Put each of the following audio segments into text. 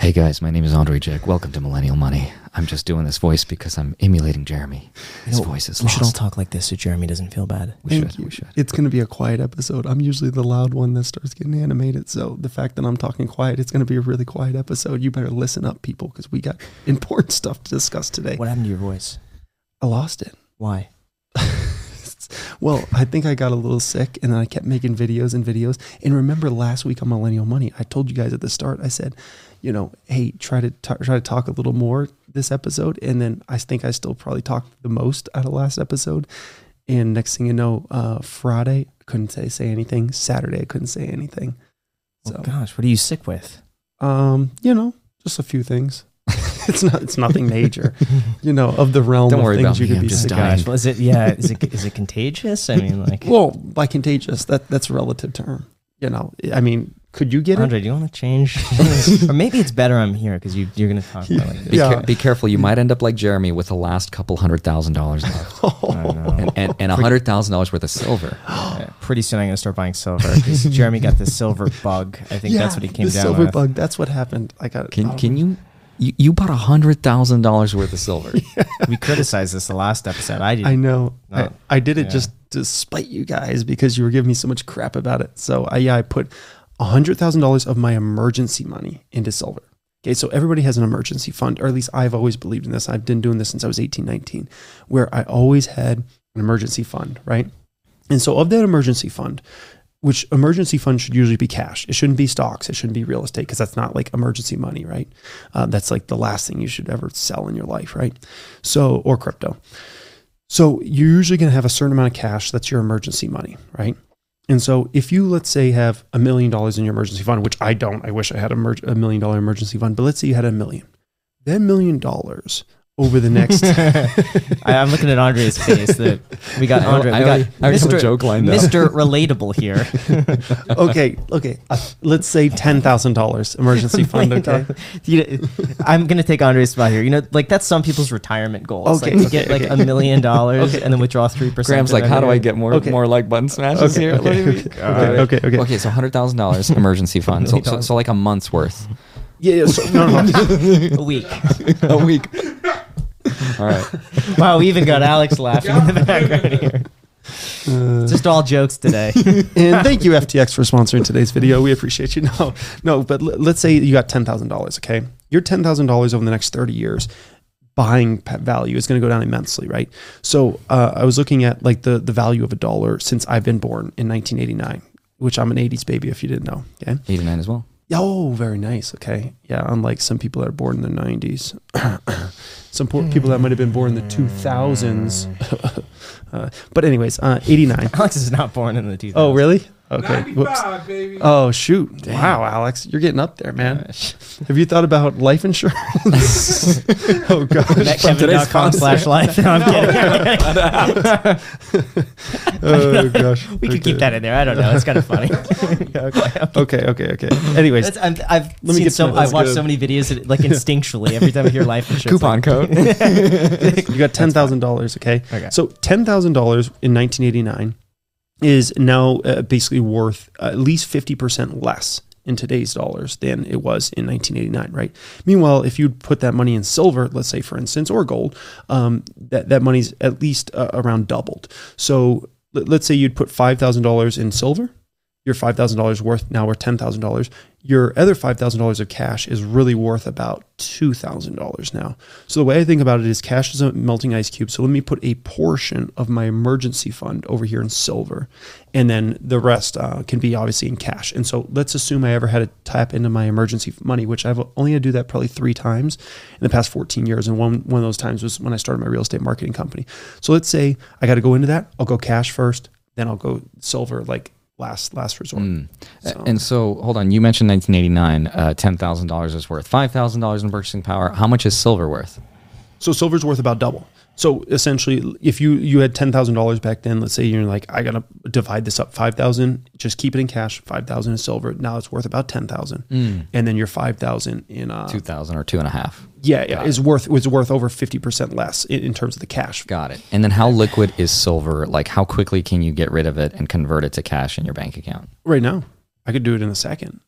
Hey guys, my name is Andre Jikh. Welcome to Millennial Money. I'm just doing this voice because I'm emulating Jeremy. His You know, voice is We should all talk like this so Jeremy doesn't feel bad. We Thank should. you. We should. It's going to be a quiet episode. I'm usually the loud one that starts getting animated. So the fact that I'm talking quiet, it's going to be a really quiet episode. You better listen up, people, because we got important stuff to discuss today. What happened to your voice? I lost it. Why? well, I think I got a little sick and then I kept making videos and videos. And remember last week on Millennial Money, I told you guys at the start, I said, you know, hey, try to t- try to talk a little more this episode. And then I think I still probably talked the most out of last episode. And next thing you know, uh, Friday, I couldn't say, say anything. Saturday, I couldn't say anything. Oh gosh, what are you sick with? um, you know, just a few things. it's not, it's nothing major, you know, of the realm Don't of worry things about you me, could I'm be just sick Oh, of. dying. well, is it? Yeah, is it? Is it contagious? I mean, like, Well, by contagious, that that's a relative term. You know, I mean, could you get it? Andre, do you want to change? or maybe it's better I'm here because you, you're going to talk about like Be. Yeah. care- be careful. You might end up like Jeremy with the last couple hundred thousand dollars left, it? I know. and and, and a hundred thousand dollars worth of silver. Yeah, pretty soon I'm going to start buying silver because Jeremy got the silver bug. I think that's what he came down with. the down silver with. bug. That's what happened. I got. Can oh, can you? You, you bought a hundred thousand dollars worth of silver. We criticized this the last episode. I did. I know. No. I, oh, I did it Yeah. just to spite you guys because you were giving me so much crap about it. So I yeah, I put a hundred thousand dollars of my emergency money into silver. Okay, so everybody has an emergency fund, or at least I've always believed in this. I've been doing this since I was 18, 19, where I always had an emergency fund, right? And so of that emergency fund, which emergency fund should usually be cash. It shouldn't be stocks. It shouldn't be real estate because that's not like emergency money, right? Uh, that's like the last thing you should ever sell in your life, right? So, or crypto. So you're usually going to have a certain amount of cash. That's your emergency money, right? And so if you, let's say, have a million dollars in your emergency fund, which I don't, I wish I had a, million dollar emergency fund, but let's say you had a million. That million dollars over the next I, I'm looking at Andre's face. That we got I- Andre. I we got I already have a Mr. joke lined up. Mr. Relatable here. okay, okay, uh, let's say ten thousand dollars emergency fund. Okay, You- I'm gonna take Andre's spot here. You know, like that's some people's retirement goals. Okay, like to okay, get like a million dollars and then withdraw three percent. Graham's like, how do I get more Okay. more like button smashes Okay, here? okay. What do okay, okay, okay. Okay, so hundred thousand dollars emergency fund. So, so so like a month's worth, Yeah, yeah so, no, no, no. a week? a week. All right. Wow, we even got Alex laughing in the background here. Uh, Just all jokes today. and thank you FTX for sponsoring today's video. We appreciate you. No, no, but l- let's say you got ten thousand dollars. Okay, your ten thousand dollars over the next thirty years, buying pa- value is going to go down immensely, right? So uh, I was looking at like the the value of a dollar since I've been born in 1989, which I'm an 80s baby if you didn't know. Okay. Eighty nine as well. Oh, very nice. Okay. Yeah. Unlike some people that are born in the 90s, some people that might have been born in the 2000s. uh, but, anyways, uh, 89. Alex is not born in the 2000s. Oh, really? Okay. Whoops. 95, baby. Oh, shoot. Wow, Alex. You're getting up there, man. Have you thought about life insurance? oh, gosh. Metkevin.com slash life. No, I'm kidding. I'm kidding. Oh, gosh. We could keep that in there. I don't know. It's kind of funny. Okay, okay, okay. Anyways, That's, I'm, I've me seen get so. I've watched That's so many videos that, like instinctually every time I hear life insurance. Coupon like, code. you got ten thousand dollars. Okay. Okay. So ten thousand dollars in 1989 is now uh, basically worth at least fifty percent less in today's dollars than it was in 1989. Right. Meanwhile, if you put that money in silver, let's say for instance, or gold, um, that that money's at least uh, around doubled. So let- let's say you'd put five thousand dollars in silver. Your five thousand dollars worth now thousand dollars. Your other five thousand dollars of cash is really worth about two thousand dollars now. So the way I think about it is cash is a melting ice cube. So let me put a portion of my emergency fund over here in silver, and then the rest uh, can be obviously in cash. And so let's assume I ever had to tap into my emergency money, which I've only had to do that probably three times in the past 14 years. And one one of those times was when I started my real estate marketing company. So let's say I got to go into that. I'll go cash first, then I'll go silver like last last resort. Mm. So- And so, hold on. You mentioned 1989. Uh, Ten thousand dollars is worth five thousand dollars in purchasing power. How much is silver worth? So silver's worth about double. So essentially, if you you had ten thousand dollars back then, let's say you're like, I gotta divide this up five thousand, just keep it in cash. Five thousand in silver. Now it's worth about ten thousand, and then your five thousand in uh, Two thousand or two and a half. yeah, yeah is worth was worth over fifty percent less in, in terms of the cash. Got it. And then, how liquid is silver? Like, how quickly can you get rid of it and convert it to cash in your bank account? Right now, I could do it in a second.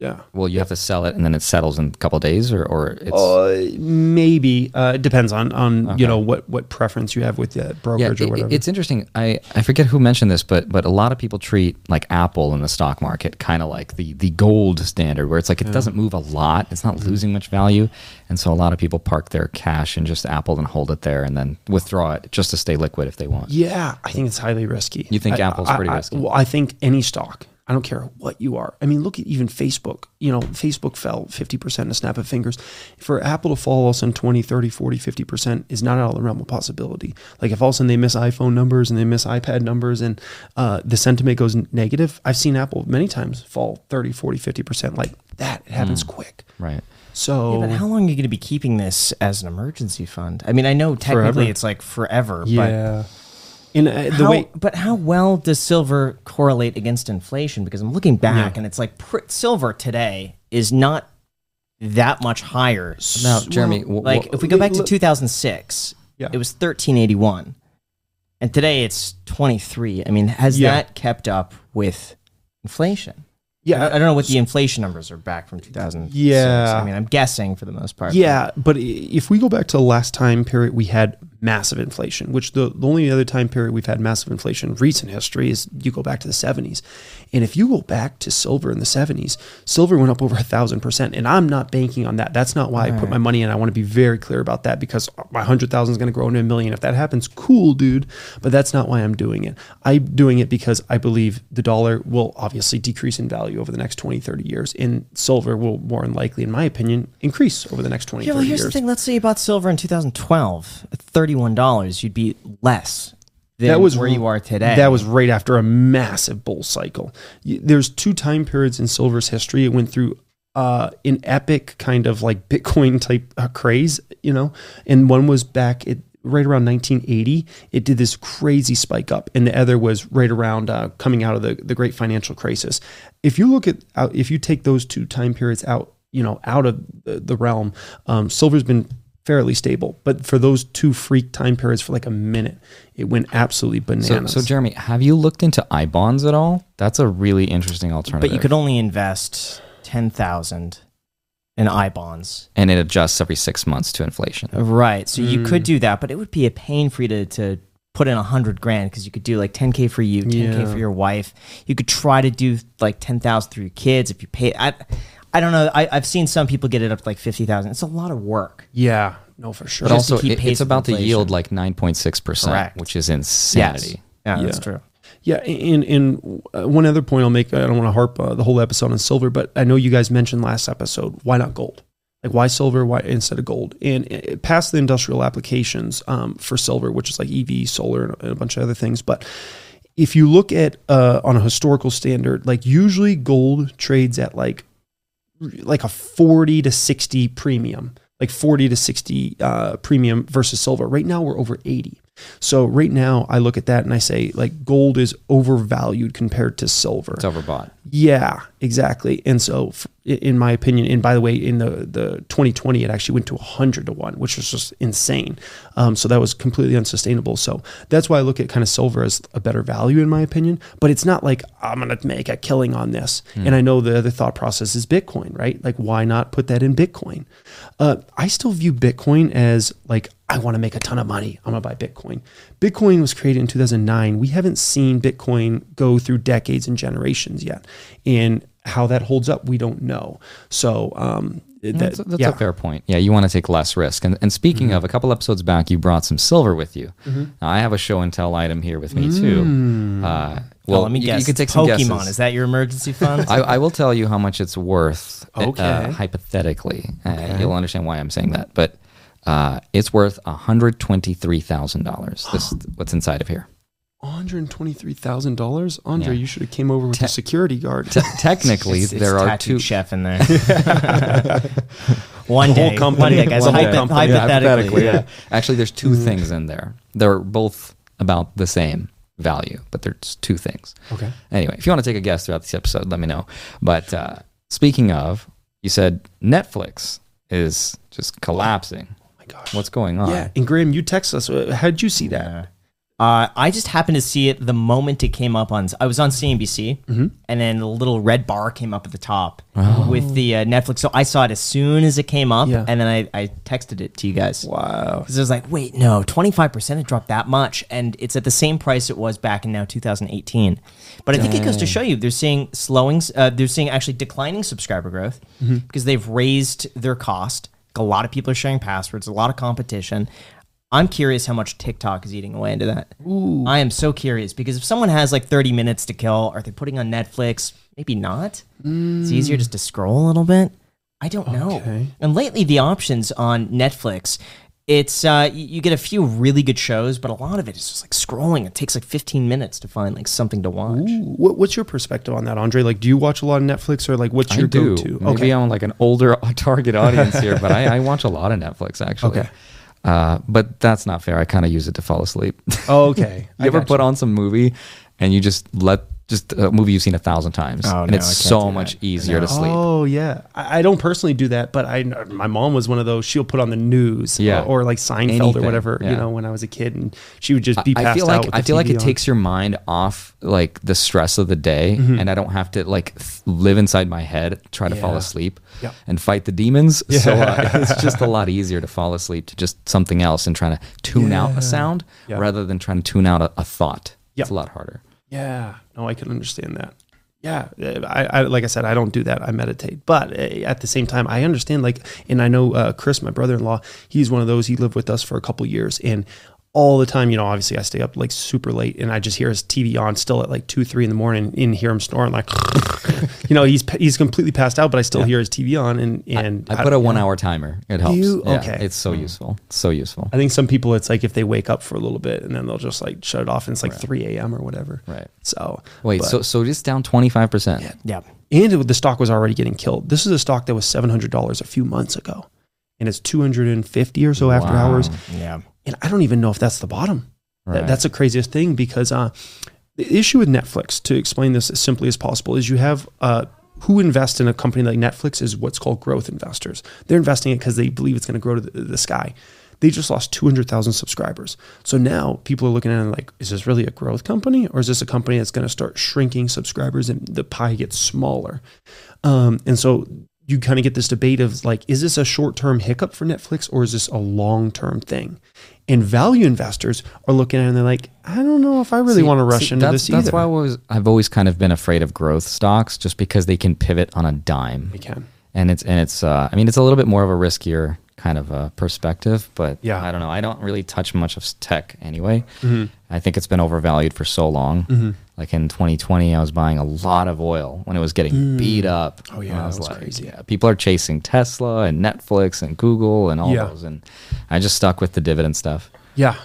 Yeah. Well, you have to sell it, and then it settles in a couple days, or or it's Uh, maybe uh, it depends on on Okay. you know what what preference you have with the yeah. brokerage it- or whatever. it's interesting. I I forget who mentioned this, but but a lot of people treat like Apple in the stock market kind of like the the gold standard, where it's like it doesn't move a lot, it's Mm-hmm. not losing much value, and so a lot of people park their cash in just Apple and hold it there, and then withdraw it just to stay liquid if they want. Yeah, I think it's highly risky. You think I- Apple's I- pretty I- risky? well, I think any stock. I don't care what you are. I mean, look at even Facebook. You know, Facebook fell 50% in a snap of fingers. For Apple to fall all of a sudden 20, 30, 40, 50% is not out of the realm of possibility. Like if all of a sudden they miss iPhone numbers and they miss iPad numbers and uh, the sentiment goes negative, I've seen Apple many times fall 30, 40, 50% like that. It happens Hmm. quick. Right. So, Yeah, but how long are you going to be keeping this as an emergency fund? I mean, I know technically Forever. it's like forever, yeah. In uh, but the how, way, but how well does silver correlate against inflation? Because I'm looking back and it's like pr- silver today is not that much higher. No, Jeremy, w- Like w- if we go back to 2006, Yeah. it was 1381, and today it's 23. I mean, has Yeah. that kept up with inflation? yeah, I, I don't know what the inflation numbers are back from 2006. Yeah. I mean, I'm guessing for the most part. Yeah, but if we go back to the last time period we had massive inflation, which the, the only other time period we've had massive inflation in recent history is you go back to the 70s. And if you go back to silver in the 70s, silver went up over a thousand percent. And I'm not banking on that. That's not why I put my money in. I want to be very clear about that because my hundred thousand is going to grow into a million. If that happens, cool, dude. But that's not why I'm doing it. I'm doing it because I believe the dollar will obviously decrease in value over the next 20, 30 years. And silver will more than likely, in my opinion, increase over the next 20, Yeah, well, 30 here's years. the thing. Let's say you bought silver in 2012 at $31. You'd be less than that was where you are today. That was right after a massive bull cycle. There's two time periods in silver's history. It went through uh, an epic kind of like Bitcoin type uh, craze, you know, and one was back at right around 1980. It did this crazy spike up, and the other was right around uh, coming out of the the great financial crisis. If you look at uh, if you take those two time periods out, you know, out of the, the realm, um, silver's been fairly stable. But for those two freak time periods for like a minute, it went absolutely bananas. so Jeremy, have you looked into I bonds at all? That's a really interesting alternative. but you could only invest 10000 in I bonds. and it adjusts every six months to inflation. Right. So you Mm. could do that, but it would be a pain for you to, to put in a hundred grand because you could do like 10k for you, 10k Yeah. for your wife. You could try to do like 10,000 through your kids if you pay. I, I don't know. I, I've seen some people get it up to like 50,000. It's a lot of work. yeah, no, for sure. But Just to also, keep it- pace it's about the inflation. yield like 9.6%, which is insanity. Yeah, that's true. Yeah, and and uh, one other point I'll make. I don't want to harp uh, the whole episode on silver, but I know you guys mentioned last episode. Why not gold? Like why silver? Why instead of gold? And it, past the industrial applications um, for silver, which is like EV, solar, and a bunch of other things. But if you look at uh, on a historical standard, like usually gold trades at like like a forty to sixty premium, like forty to sixty uh, premium versus silver. Right now we're over eighty. So right now I look at that and I say like gold is overvalued compared to silver. It's overbought. Yeah, exactly. And so, in my opinion, and by the way, in the the 2020, it actually went to 100 to one, which was just insane. Um, so that was completely unsustainable. So that's why I look at kind of silver as a better value, in my opinion. But it's not like I'm gonna make a killing on this. And I know the other thought process is Bitcoin, right? Like, why not put that in Bitcoin? Uh, I still view Bitcoin as like I want to make a ton of money. I'm gonna buy Bitcoin. Bitcoin was created in 2009. We haven't seen Bitcoin go through decades and generations yet, and how that holds up, we don't know. So, um, that, That's, that's yeah, a fair point. Yeah, you want to take less risk. And, and speaking Mm-hmm. of, a couple episodes back, you brought some silver with you. Mm-hmm. Now, I have a show and tell item here with me too. Mm. Uh, Well, well, let me you, guess. you could take It's some Pokemon. guesses. Is that your emergency fund? I, I will tell you how much it's worth. uh, Okay. hypothetically, uh, you'll understand why I'm saying that. But uh, it's worth one hundred twenty-three thousand dollars. This what's inside of here. $123,000? Andre, Yeah. you should have came over with a security guard. Te- technically, It's- it's there are tattooed two. chef in there. one The whole day, company. one day, guys. The whole Hypo- company. Yeah, hypothetically, yeah. Actually, there's two things in there. They're both about the same value, but there's two things. Okay. Anyway, if you want to take a guess throughout this episode, let me know. But uh, speaking of, you said Netflix is just collapsing. My gosh. What's going on? Yeah. And Graham, you text us. Uh, How did you see that? Uh, I just happened to see it the moment it came up on. I was on CNBC, Mm-hmm. and then the little red bar came up at the top Oh. with the uh, Netflix. So I saw it as soon as it came up, Yeah. and then I, I texted it to you guys. Wow. Because I was like, wait, no, 25% it dropped that much. And it's at the same price it was back in now 2018. But I think it goes to show you they're seeing slowing, uh, they're seeing actually declining subscriber growth because they've raised their cost. A lot of people are sharing passwords, a lot of competition. I'm curious how much TikTok is eating away into that. I am so curious because if someone has like 30 minutes to kill, are they putting on Netflix? Maybe not. It's mm. easier just to scroll a little bit. I don't know. Okay. And lately, the options on Netflix, it's uh, you get a few really good shows, but a lot of it is just like scrolling. It takes like 15 minutes to find like something to watch. Ooh, what, what's your perspective on that, Andre? Like, do you watch a lot of Netflix or like what's I your do. go-to? Maybe I'm like an older target audience here, but I, I watch a lot of Netflix actually. Okay. Uh, but that's not fair. I kind of use it to fall asleep. Oh, okay. you ever put on some movie and you just let just a movie you've seen a thousand times, Oh, and no, it's so much that. easier to sleep. Oh yeah, I, I don't personally do that, but I my mom was one of those. She'll put on the news, Yeah. or, or like Seinfeld Anything, or whatever. yeah. You know, when I was a kid, and she would just be passed I feel out. like with I the feel like it on. takes your mind off like the stress of the day, Mm-hmm. and I don't have to like th- live inside my head, try to fall asleep, Yep. and fight the demons. So uh, it's just a lot easier to fall asleep to just something else and trying to tune out a sound Yeah. rather than trying to tune out a, a thought. Yep. It's a lot harder. Yeah, no, I can understand that. Yeah, I, I like I said, I don't do that. I meditate, but uh, at the same time, I understand. Like, and I know uh, Chris, my brother-in-law, he's one of those. He lived with us for a couple years, and all the time, you know, obviously, I stay up like super late, and I just hear his TV on still at like two, three in the morning, and hear him snoring like, you know, he's he's completely passed out, but I still hear his TV on, and and I put a yeah. one hour timer. It helps. you? Yeah, Okay. it's so hmm. useful. So useful. I think some people, it's like if they wake up for a little bit and then they'll just like shut it off, and it's like three a.m. or whatever. Right. So Wait, but- so so just down twenty five percent. Yeah. and it, the stock was already getting killed. This is a stock that was seven hundred dollars a few months ago, and it's two hundred and fifty or so after Wow. hours. Yeah. And I don't even know if that's the bottom. That- that's the craziest thing because uh, the issue with Netflix, to explain this as simply as possible, is you have uh, who invest in a company like Netflix is what's called growth investors. They're investing it because they believe it's going to grow to the, the sky. They just lost 200,000 subscribers. So now people are looking at it like, is this really a growth company or is this a company that's going to start shrinking subscribers and the pie gets smaller? Um, and so you kind of get this debate of like, is this a short term hiccup for Netflix or is this a long term thing? And value investors are looking at it and they're like, I don't know if I really See- want to rush see, into this either. That's why I was, I've always kind of been afraid of growth stocks, just because they can pivot on a dime, they can. and it's and it's. Uh, I mean, it's a little bit more of a riskier kind of uh, perspective, but Yeah. I don't know. I don't really touch much of tech anyway. Mm-hmm. I think it's been overvalued for so long. Like in 2020, I was buying a lot of oil when it was getting beat up. Oh, yeah, And I that was like, crazy. Yeah, people are chasing Tesla and Netflix and Google and all Yeah. those, and I just stuck with the dividend stuff. Yeah.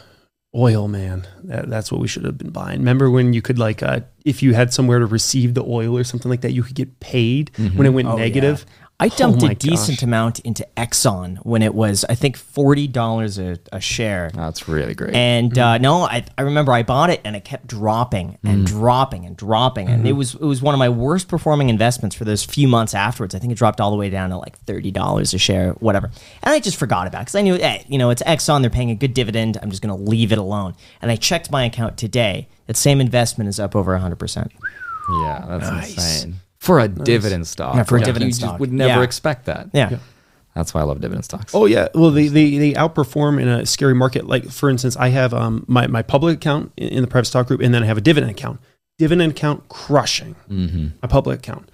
Oil, man. That, that's what we should have been buying. Remember when you could like, uh, if you had somewhere to receive the oil or something like that, you could get paid when it went Oh, negative. yeah. I oh dumped Oh my a decent gosh. amount into Exxon when it was, I think, forty dollars a a share. That's really great. And mm-hmm. uh, no, I, I remember I bought it and it kept dropping and mm. dropping and dropping, and mm-hmm. it was it was one of my worst performing investments for those few months afterwards. I think it dropped all the way down to like thirty dollars a share, whatever. And I just forgot about it because I knew, hey, you know, it's Exxon, they're paying a good dividend. I'm just going to leave it alone. And I checked my account today. That same investment is up over hundred percent. Yeah, that's Nice. insane. For a dividend stock. Yeah, for a Like, dividend you stock. just would never Yeah. expect that. Yeah. That's why I love dividend stocks. Oh yeah, well they, they they outperform in a scary market. Like for instance, I have um my, my public account in in the private stock group, and then I have a dividend account. Dividend account crushing Mm-hmm. my public account,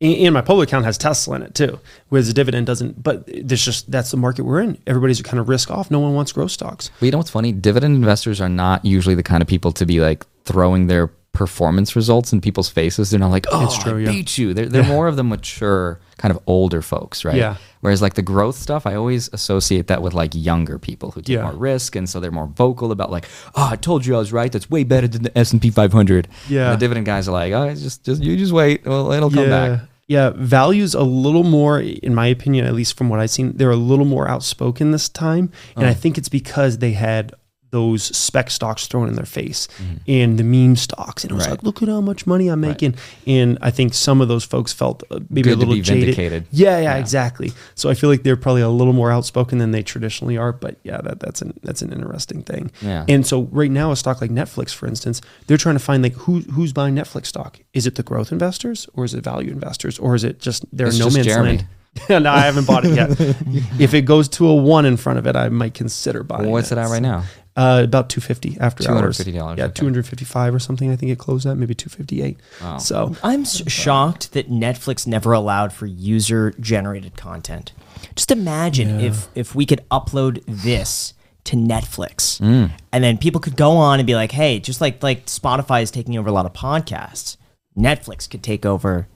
and, and my public account has Tesla in it too. Whereas the dividend doesn't. But there's just that's the market we're in. Everybody's kind of risk off. No one wants growth stocks. But you know what's funny? Dividend investors are not usually the kind of people to be like throwing their performance results in people's faces. They're not like, oh, it's true, I yeah. beat you. They're, they're more of the mature, kind of older folks, right? Yeah. Whereas like the growth stuff, I always associate that with like younger people who take Yeah. more risk, and so they're more vocal about like, oh, I told you I was right. That's way better than the S and P 500. Yeah. And the dividend guys are like, oh, just just you just wait. Well, it'll come yeah. back. Yeah, values a little more, in my opinion, at least from what I've seen, they're a little more outspoken this time, and Oh. I uh-huh. think it's because they had those spec stocks thrown in their face Mm-hmm. and the meme stocks, and it was Right. like, look at how much money I'm making, and I think some of those folks felt uh, maybe Good a little jaded. vindicated. Yeah, yeah, Yeah. exactly. So I feel like they're probably a little more outspoken than they traditionally are, but yeah, that, that's an that's an interesting thing. Yeah. And so right now, a stock like Netflix, for instance, they're trying to find like who who's buying Netflix stock. Is it the growth investors or is it value investors or is it just they're It's no just man's Jeremy. land? no, I haven't bought it yet. if it goes to a one in front of it, I might consider buying. It. What's it at right now? Uh, about two fifty after hours. $250, Yeah, okay. two hundred fifty five or something. I think it closed at maybe two fifty eight. Wow. So I'm s- shocked that Netflix never allowed for user generated content. Just imagine if if we could upload this to Netflix Mm. and then people could go on and be like, "Hey, just like like Spotify is taking over a lot of podcasts, Netflix could take over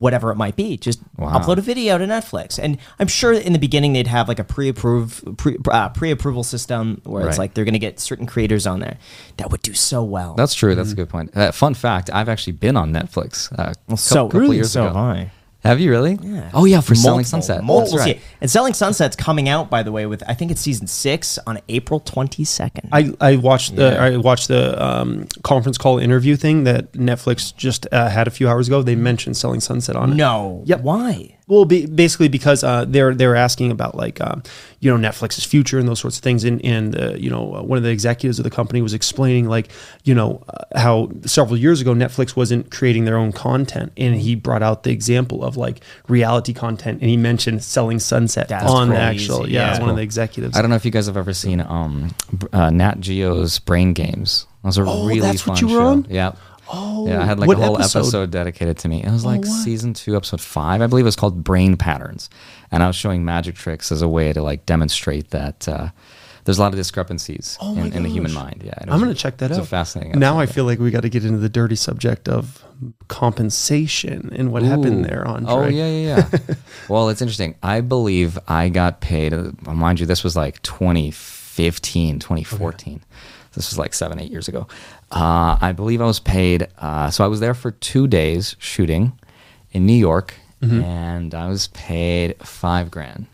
whatever it might be. Just Wow. upload a video to Netflix." And I'm sure in the beginning they'd have like a pre-approve pre uh, pre-approval system where it's like they're going to get certain creators on there that would do so well. That's true. That's a good point. Uh, fun fact: I've actually been on Netflix. Uh, Well, so couple really, years so ago. have I. Have you really? Yeah. Oh yeah, for Selling Sunset. Multiple That's right. se- And Selling Sunset's coming out, by the way, with I think it's season six on April twenty second. I, I watched the I watched the um, conference call interview thing that Netflix just uh, had a few hours ago. They mentioned Selling Sunset on it. No. Yep. Why? Well, be, basically because uh, they're they're asking about like um, you know Netflix's future and those sorts of things, and and uh, you know uh, one of the executives of the company was explaining like you know uh, how several years ago Netflix wasn't creating their own content, and he brought out the example of like reality content, and he mentioned Selling Sunset That's on the actual yeah, Yeah. one That's of the executives. I don't know if you guys have ever seen um, uh, Nat Geo's Brain Games. It was a Oh, really that's fun what you were show. on? Yeah. Oh, Yeah, I had like a whole episode? episode? dedicated to me. It was like what? season two, episode five, I believe. It was called Brain Patterns, and I was showing magic tricks as a way to like demonstrate that uh, there's a lot of discrepancies Oh in, in the human mind. Yeah, I'm going to check that out. fascinating. Now I feel like we got to get into the dirty subject of compensation and what yeah. happened there, Andre. Oh yeah, yeah, yeah. well, it's interesting. I believe I got paid. Uh, mind you, this was like 2015, 2014. This was like seven, eight years ago. Uh, I believe I was paid. Uh, so I was there for two days shooting in New York, Mm-hmm. and I was paid five grand.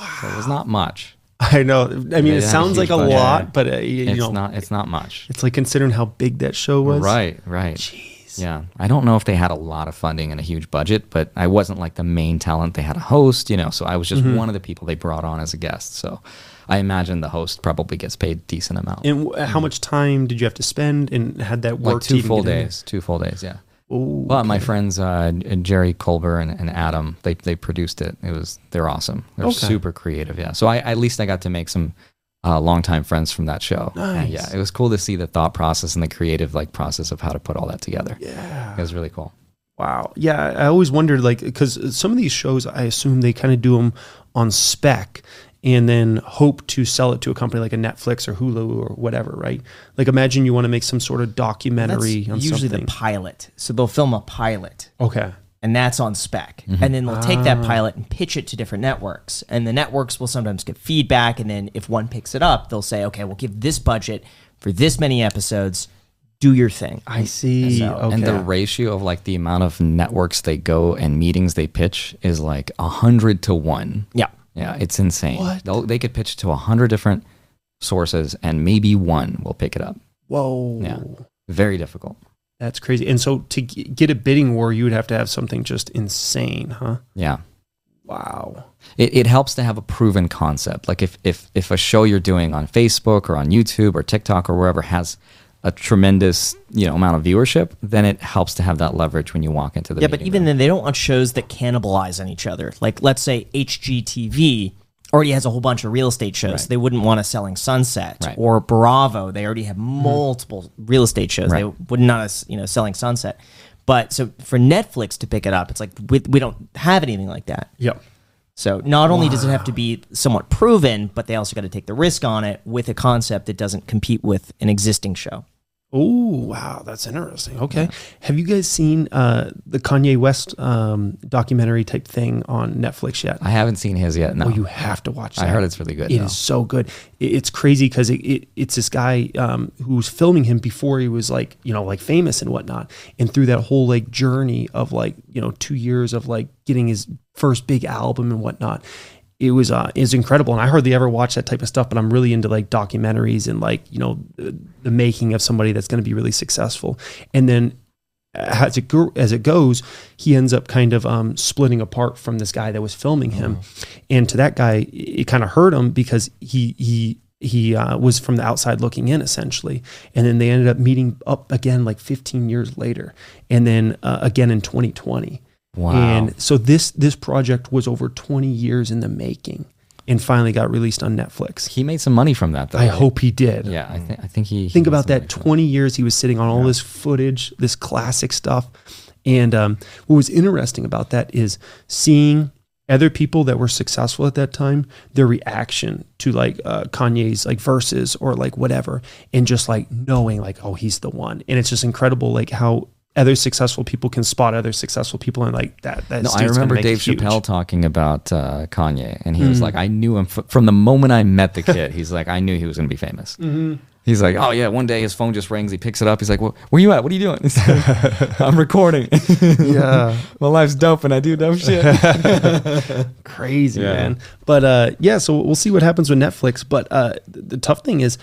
So it was not much. I know. I mean, it have a sounds like a budget. lot, but uh, you, It's know, not. It's not much. it's like considering how big that show was. Right, right. Jeez. Yeah, I don't know if they had a lot of funding and a huge budget, but I wasn't like the main talent. They had a host, you know, so I was just Mm-hmm. one of the people they brought on as a guest. So I imagine the host probably gets paid a decent amount. And w- how much time did you have to spend and had that work like two full get in there? days, two full days, yeah. Ooh, But my friends uh, Jerry Kolber and, and Adam, they they produced it. It was they're awesome. They're Okay. super creative. Yeah. So I at least I got to make some uh, longtime friends from that show. And Nice. yeah, it was cool to see the thought process and the creative like process of how to put all that together. yeah. It was really cool. Wow. Yeah, I always wondered like because some of these shows, I assume they kind of do them on spec and then hope to sell it to a company like a Netflix or Hulu or whatever, right? Like imagine you want to make some sort of That's documentary on usually something. the pilot. So they'll film a pilot. okay. And that's on spec. Mm-hmm. And then they'll take Ah. that pilot and pitch it to different networks. And the networks will sometimes get feedback. And then if one picks it up, they'll say, okay, we'll give this budget for this many episodes. Do your thing. I see. So- okay. And the ratio of like the amount of networks they go and meetings they pitch is like a hundred to one. Yeah. Yeah, it's insane. What? They'll, they could pitch to a hundred different sources, and maybe one will pick it up. Whoa. Yeah. Very difficult. That's crazy. And so to g- get a bidding war, you would have to have something just insane, huh? Yeah. Wow. It, it helps to have a proven concept. Like if, if if a show you're doing on Facebook or on YouTube or TikTok or wherever has a tremendous you know amount of viewership, then it helps to have that leverage when you walk into the Yeah, but even room. then, they don't want shows that cannibalize on each other. Like, let's say HGTV already has a whole bunch of real estate shows. Right. They wouldn't want a Selling Sunset Right. or Bravo. They already have mm-hmm. multiple real estate shows. They would not, you know, Selling Sunset. But so for Netflix to pick it up, it's like we, we don't have anything like that. Yep. So not only does it have to be somewhat proven, but they also got to take the risk on it with a concept that doesn't compete with an existing show. Oh wow, that's interesting. Okay, have you guys seen uh, the Kanye West um, documentary type thing on Netflix yet? I haven't seen his yet. No, Oh, you have to watch that. I heard it's really good. It is so good. It's crazy because it, it, it's this guy um, who's filming him before he was like you know like famous and whatnot, and through that whole like journey of like you know two years of like getting his first big album and whatnot. It was uh, is incredible, and I hardly ever watch that type of stuff. But I'm really into like documentaries and like you know the, the making of somebody that's going to be really successful. And then as it go, as it goes, he ends up kind of um, splitting apart from this guy that was filming him, and to that guy, it kind of hurt him because he he he uh, was from the outside looking in essentially, and then they ended up meeting up again like 15 years later, and then uh, again in 2020. Wow. And so this this project was over 20 years in the making, and finally got released on Netflix. he made some money from that, though. I right? hope he did. Yeah, I think I think he. he Think about that. money from 20 years he was sitting on all this footage, this classic stuff. And um, what was interesting about that is seeing other people that were successful at that time, their reaction to like uh, Kanye's like verses or like whatever, and just like knowing like, oh, he's the one. And it's just incredible, like how other successful people can spot other successful people and like that. That No, I remember Dave Chappelle talking about uh, Kanye, and he was Mm. like, "I knew him f- from the moment I met the kid." He's like, "I knew he was going to be famous." Mm-hmm. He's like, "Oh yeah." One day his phone just rings. He picks it up. He's like, well, "Where you at? What are you doing?" Like, I'm recording. Yeah. My life's dope, and I do dope shit. crazy Yeah. man but uh yeah so we'll see what happens with netflix but uh the tough thing is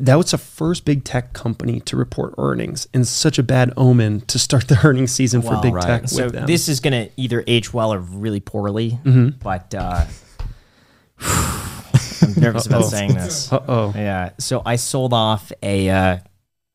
that was the first big tech company to report earnings and such a bad omen to start the earnings season for big right. tech So with them. this is going to either age well or really poorly. But uh, I'm nervous about saying this. uh-oh Yeah. So I sold off a uh,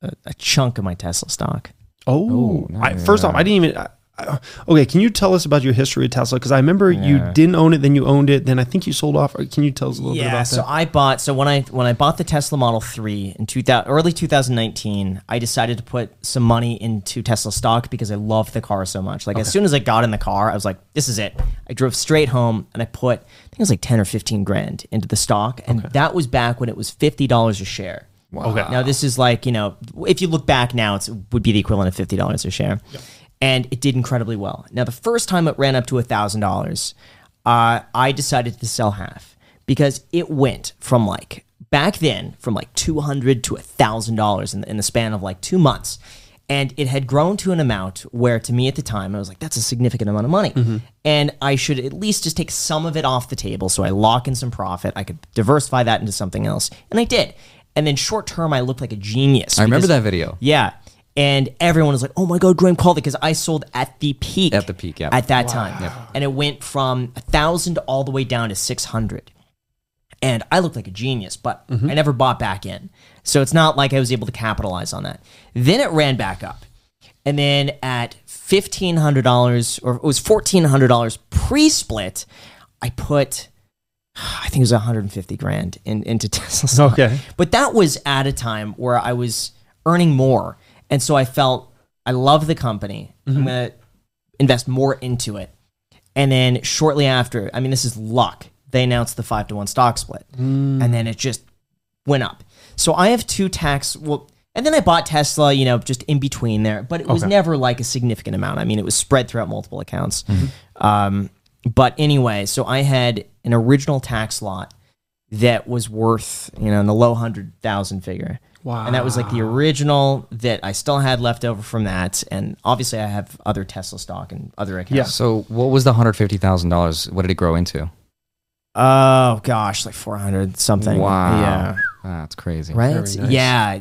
a, a chunk of my Tesla stock. oh, no, I, first off i didn't even I, I- Uh, okay can you tell us about your history with tesla because i remember you didn't own it then you owned it then i think you sold off can you tell us a little bit Yeah. about So that I bought. So when I when I bought the Tesla Model Three in 2000, early 2019, I decided to put some money into Tesla stock because I loved the car so much. Like as soon as I got in the car, I was like, "This is it." I drove straight home and I put I think it was like 10 or 15 grand into the stock, and that was back when it was fifty dollars a share. Okay. Now this is like you know, if you look back now, it's, it would be the equivalent of fifty dollars a share, and it did incredibly well. Now the first time it ran up to thousand dollars, uh, I decided to sell half because it went from like back then from like two hundred to thousand dollars in the, in the span of like two months. And it had grown to an amount where, to me at the time, I was like, that's a significant amount of money. And I should at least just take some of it off the table so I lock in some profit. I could diversify that into something else. And I did. And then short term, I looked like a genius. I remember because- that video. Yeah. And everyone was like, oh my God, Graham called it because I sold at the peak. At the peak, yeah. At that time. And it went from a 1,000 all the way down to 600. And I looked like a genius, but mm-hmm. I never bought back in. So it's not like I was able to capitalize on that. Then it ran back up. And then at $1,500, or it was $1,400 pre split, I put, I think it was 150 grand in, into Tesla stock. Okay. But that was at a time where I was earning more. And so I felt I love the company. I'm mm-hmm. going to invest more into it. And then shortly after, I mean, this is luck. They announced the five to one stock split. Mm. And then it just went up. So I have two tax. Well, and then I bought Tesla, you know, just in between there, but it was Okay. never like a significant amount. I mean, it was spread throughout multiple accounts. Mm-hmm. Um, but anyway, so I had an original tax lot that was worth, you know, in the low hundred thousand figure. Wow. And that was like the original that I still had left over from that. And obviously, I have other Tesla stock and other accounts. Yeah. So what was the hundred fifty thousand dollars? What did it grow into? Oh gosh, like four hundred something. Wow. Yeah. That's crazy. Right. Nice. Yeah.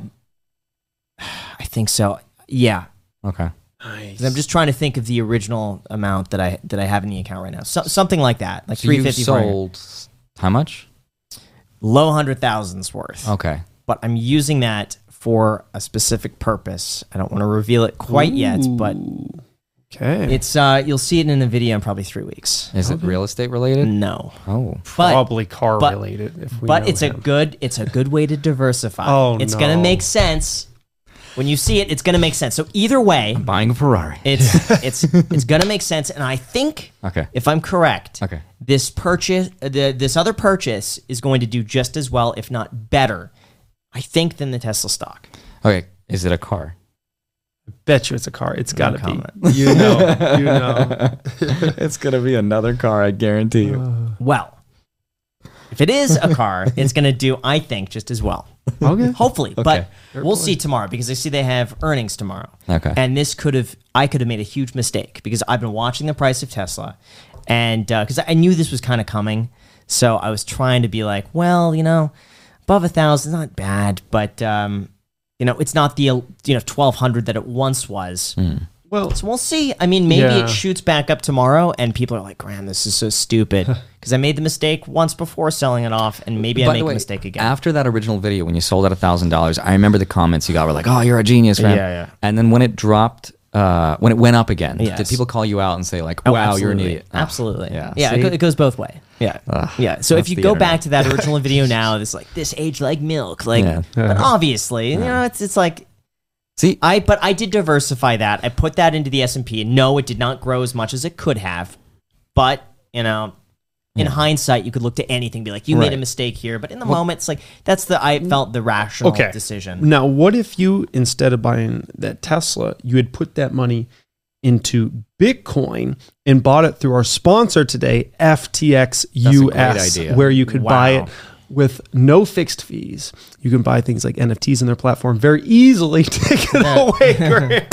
I think so. Yeah. Okay. Nice. 'Cause I'm just trying to think of the original amount that I that I have in the account right now. So, something like that, like So three you sold how much? low hundred thousands worth. Okay. But I'm using that for a specific purpose. I don't want to reveal it quite yet, but okay. it's uh you'll see it in a video in probably three weeks. Is it real estate related? No. Oh. But probably car but- related. If we but know it's a good it's a good way to diversify. Oh, it's gonna make sense. When you see it, it's gonna make sense. So either way, Buying a Ferrari. it's it's it's gonna make sense. And I think Okay. if I'm correct, Okay. this purchase, uh, the, this other purchase is going to do just as well, if not better, I think, than the Tesla stock. Okay. Is it a car? Bet you it's a car. It's got to be. You know. You know. it's gonna be another car. I guarantee you. Well, if it is a car, it's going to do, I think, just as well. okay. Hopefully, Okay. but Fair we'll point. see tomorrow because I see they have earnings tomorrow. Okay. And this could have, I could have made a huge mistake because I've been watching the price of Tesla, and uh, because I knew this was kind of coming, so I was trying to be like, well, you know, above a thousand, not bad, but um, you know, it's not the you know twelve hundred that it once was. Well, So we'll see. I mean, maybe Yeah. it shoots back up tomorrow, and people are like, "Graham, this is so stupid," because I made the mistake once before selling it off, and maybe I make the way, a mistake again. After that original video, when you sold at a thousand dollars, I remember the comments you got were like, "Oh, you're a genius, man." Yeah, yeah. And then when it dropped, uh, when it went up again, Yes. did people call you out and say like, Oh, "Wow, you're an idiot"? Oh, Absolutely. yeah. Yeah. It, go- it goes both way. Yeah. Ugh, yeah. So if you go internet. back to that original video now, it's like this age like milk. Like, Yeah. but obviously, you know, it's it's like See, I but I did diversify that. I put that into the S and P. No, it did not grow as much as it could have. But you know, in hindsight, you could look to anything, be like, you made a Right. mistake here. But in the moment, it's like that's the I mm. felt the rational okay. decision. Now, what if you instead of buying that Tesla, you had put that money into Bitcoin and bought it through our sponsor today, FTX a great US, idea. where you could buy Wow. it with no fixed fees. You can buy things like NFTs in their platform very easily. Take it away, Graham.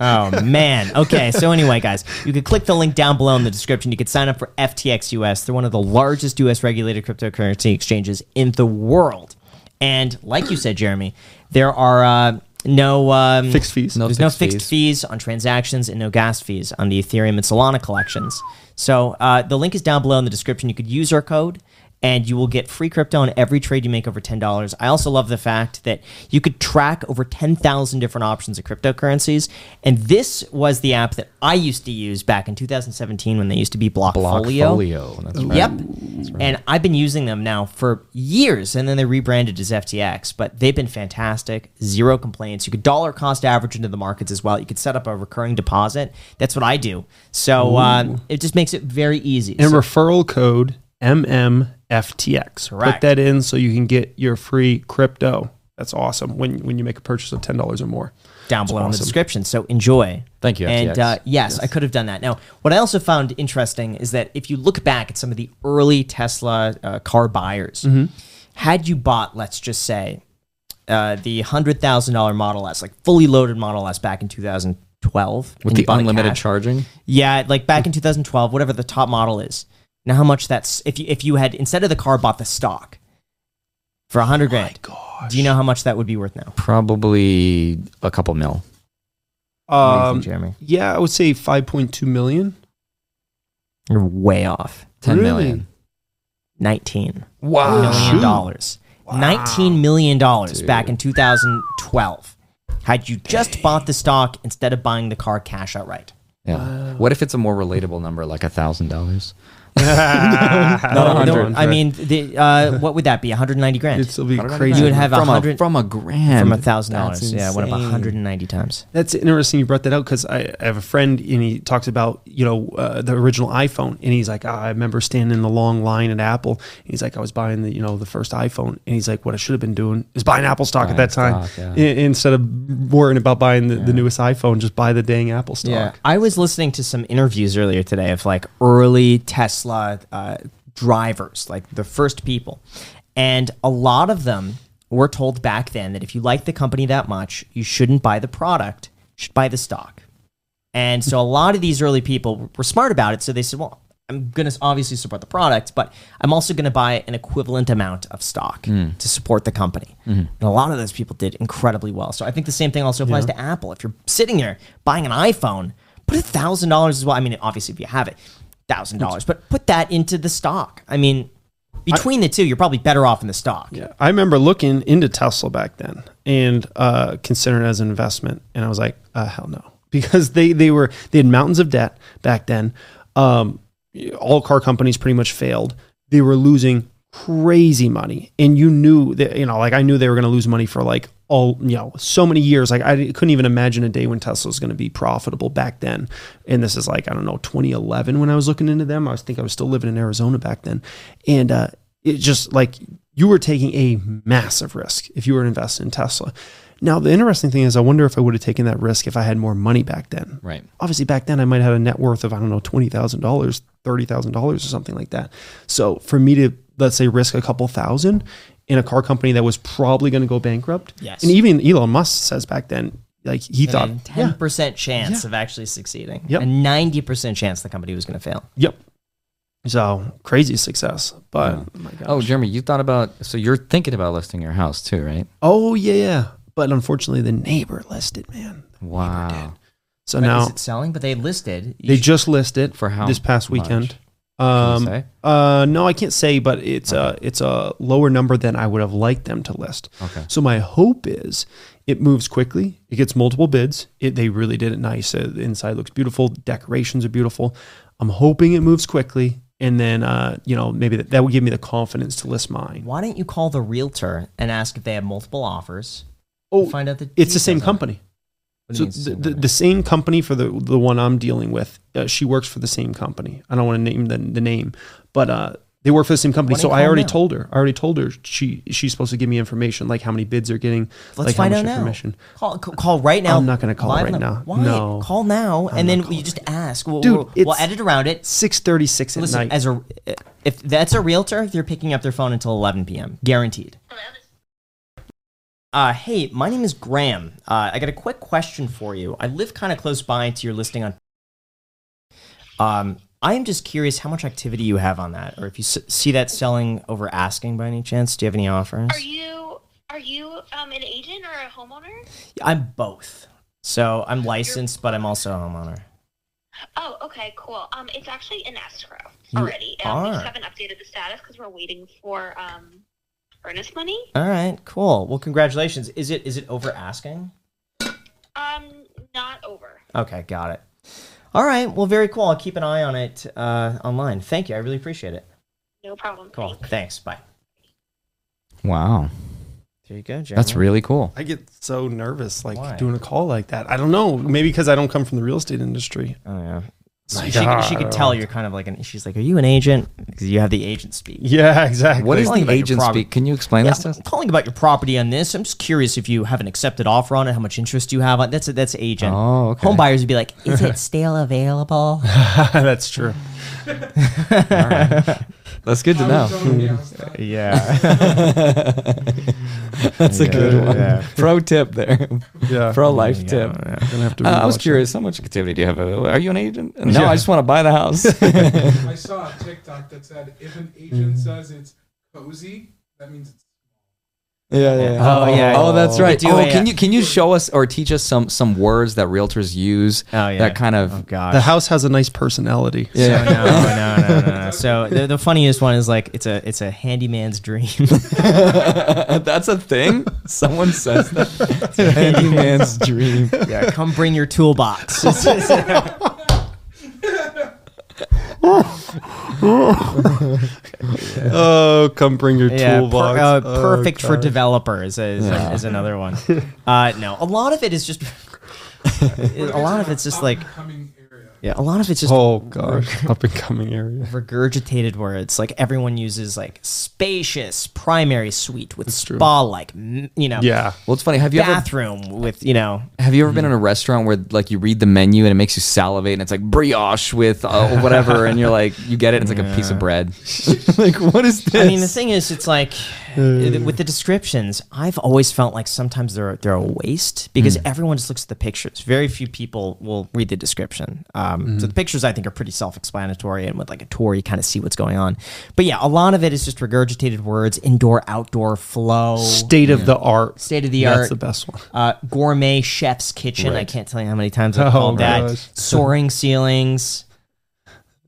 Oh man. Okay. So anyway, guys, you could click the link down below in the description. You could sign up for FTX US. They're one of the largest US regulated cryptocurrency exchanges in the world. And like you said, Jeremy, there are uh, no um, Fixed fees. No There's no fixed fixed fees. on transactions and no gas fees on the Ethereum and Solana collections. So uh, the link is down below in the description. You could use our code and you will get free crypto on every trade you make over $10. I also love the fact that you could track over 10,000 different options of cryptocurrencies. And this was the app that I used to use back in 2017 when they used to be Blockfolio. Blockfolio. That's right. Yep. And I've been using them now for years, and then they rebranded as FTX, but they've been fantastic. Zero complaints. You could dollar cost average into the markets as well. You could set up a recurring deposit. That's what I do. So uh, it just makes it very easy. And So- referral code MMFTX. Put that in so you can get your free crypto. That's awesome when when you make a purchase of ten dollars or more. down below in the awesome. description. So enjoy. Thank you, And uh, yes, I could have done that. Now, what I also found interesting is that if you look back at some of the early Tesla uh, car buyers, Mm-hmm. had you bought, let's just say, uh, the hundred thousand dollar Model S, like fully loaded Model S, back in 2012, With the bought unlimited cash- charging. yeah, like back in 2012, whatever the top model is. Now, how much that's if you if you had instead of the car bought the stock for a hundred grand? Do you know how much that would be worth now? Probably a couple mil. What do you Um, think, Jeremy? yeah, I would say five point two million. You're way off. Ten Really? million. 19 Wow. million Shoot. dollars. 19 million dollars Dude. back in 2012. Had you just bought the stock instead of buying the car cash outright? Yeah. What if it's a more relatable number, like a thousand dollars? No, a no, hundred. I mean, the, uh, what would that be? 190 grand It'd still be I don't know. crazy. You would have a from hundred- a from a grand from a thousand dollars. Yeah, what about insane. 190 times? That's interesting you brought that out because I, I have a friend and he talks about you know uh, the original iPhone and he's like "Ah, I remember standing in the long line at Apple and he's like I was buying the you know the first iPhone and he's like what I should have been doing is buying Apple stock at Buying that time stock, yeah. I- instead of worrying about buying the, the newest iPhone just buy the dang Apple stock. Yeah, I was listening to some interviews earlier today of like early Tesla uh, drivers, like the first people. And a lot of them were told back then that if you like the company that much, you shouldn't buy the product, you should buy the stock. And so a lot of these early people were smart about it. So they said, well, I'm going to obviously support the product, but I'm also going to buy an equivalent amount of stock to support the company. And a lot of those people did incredibly well. So I think the same thing also applies to Apple. If you're sitting there buying an iPhone, put a thousand dollars as well. I mean, obviously, if you have it, thousand dollars, but put that into the stock. I mean, between the two, you're probably better off in the stock. Yeah, I remember looking into Tesla back then and uh, considering it as an investment, and I was like, uh, hell no, because they they were they had mountains of debt back then. Um, all car companies pretty much failed. They were losing crazy money, and you knew that you know, like I knew they were going to lose money for like all you know so many years. Like I couldn't even imagine a day when Tesla was going to be profitable back then. And this is like I don't know 2011 when I was looking into them. I was think I was still living in Arizona back then, and uh, it just like you were taking a massive risk if you were invested in Tesla. Now, the interesting thing is, I wonder if I would have taken that risk if I had more money back then. Right. Obviously, back then I might have had a net worth of I don't know twenty thousand dollars, thirty thousand dollars, or something like that. So for me to let's say risk a couple thousand in a car company that was probably going to go bankrupt, Yes. and even Elon Musk says back then, like he thought, And a ten yeah, percent chance Yeah. of actually succeeding. Yep. A ninety percent chance the company was going to fail. yep. So crazy success, but Yeah. oh my gosh. Oh, Jeremy, you thought about so you're thinking about listing your house too, right? Oh yeah, yeah. But unfortunately, the neighbor listed, man. Wow. So Right, now is it selling? But they listed. They should- just listed For how this past much? weekend. Um, uh, no, I can't say, but it's a it's a lower number than I would have liked them to list. Okay. So my hope is it moves quickly. It gets multiple bids. It, they really did it nice. Uh, the inside looks beautiful. Decorations are beautiful. I'm hoping it moves quickly, and then uh, you know maybe that, that would give me the confidence to list mine. Why don't you call the realtor and ask if they have multiple offers? Oh, find out the. it's the same company. What do So you mean it's the, same the, company? the same company for the the one I'm dealing with, uh, she works for the same company. I don't want to name the, the name, but uh, they work for the same company. So I already now? told her. I already told her she she's supposed to give me information like how many bids are getting. Let's like find how out much now. Call, call right now. I'm not gonna call right the- now. Why? No. Call now, and then you just ask. We'll, Dude, we'll, we'll edit around it. Six thirty six at Listen, night. as a if that's a realtor, they're picking up their phone until 11 p.m. guaranteed. Uh, hey, my name is Graham. Uh, I got a quick question for you. I live kind of close by to your listing on. Um, I am just curious how much activity you have on that, or if you s- see that selling over asking by any chance. Do you have any offers? Are you are you um, an agent or a homeowner? I'm both. So I'm licensed, but I'm also a homeowner. Oh, okay, cool. Um, it's actually in escrow already. Um, we just haven't updated the status because we're waiting for um, earnest money. All right, cool. Well, congratulations. Is it is it over asking? Um, not over. Okay, got it. All right, well, very cool. I'll keep an eye on it uh, online. Thank you. I really appreciate it. No problem. Cool. Thanks. Thanks. Bye. Wow. There you go, Jeremy. That's really cool. I get so nervous like Why? doing a call like that. I don't know. Maybe because I don't come from the real estate industry. Oh yeah. So she, could, she could tell you're kind of like an. She's like, "Are you an agent?" Because you have the agent speak. Yeah, exactly. What is Calling the about your agent property. speak? Can you explain Yeah, this to us? I'm us? calling about your property on this. I'm just curious if you have an accepted offer on it, how much interest you have on. That's that's agent. Oh, okay. Home buyers would be like, "Is it still available?" That's true. That's good to know. yeah. That's a good one. yeah. Pro tip there. Yeah. Pro life tip. Gonna have to Uh, I was rewatch curious, how much activity do you have? Uh, Are you an agent? No, Yeah. I just want to buy the house. I saw a TikTok that said if an agent says it's cozy, that means it's Yeah, yeah. Oh, yeah. Oh, that's right. do Oh, a- can you can you show us or teach us some some words that realtors use Oh yeah. that kind of Oh gosh. The house has a nice personality. Yeah. So, no, no, no, no, no. So the, the funniest one is like it's a it's a handyman's dream. That's a thing. Someone says that. It's a handyman's dream. yeah, come bring your toolbox. Oh, come bring your yeah, per- toolbox. uh, Oh, perfect for developers is, Yeah. is another one. Uh, no, a lot of it is just a lot of it's just like coming area. Yeah, a lot of it's just Oh gosh, up and coming area. regurgitated words. Like everyone uses like spacious primary suite with true. spa like you know Yeah. Well, it's funny. Have you ever bathroom with you know have you ever been in a restaurant where like you read the menu and it makes you salivate and it's like brioche with uh, whatever and you're like you get it and it's like a piece of bread. like what is this? I mean, the thing is, it's like with the descriptions. I've always felt like sometimes they're they're a waste because everyone just looks at the pictures. Very few people will read the description. Um, So the pictures I think are pretty self-explanatory, and with like a tour, you kind of see what's going on. But yeah, a lot of it is just regurgitated words, indoor, outdoor, flow, State of the art. state of the That's art. That's the best one. uh, gourmet chef's kitchen. I can't tell you how many times I've Oh, called that. Soaring ceilings.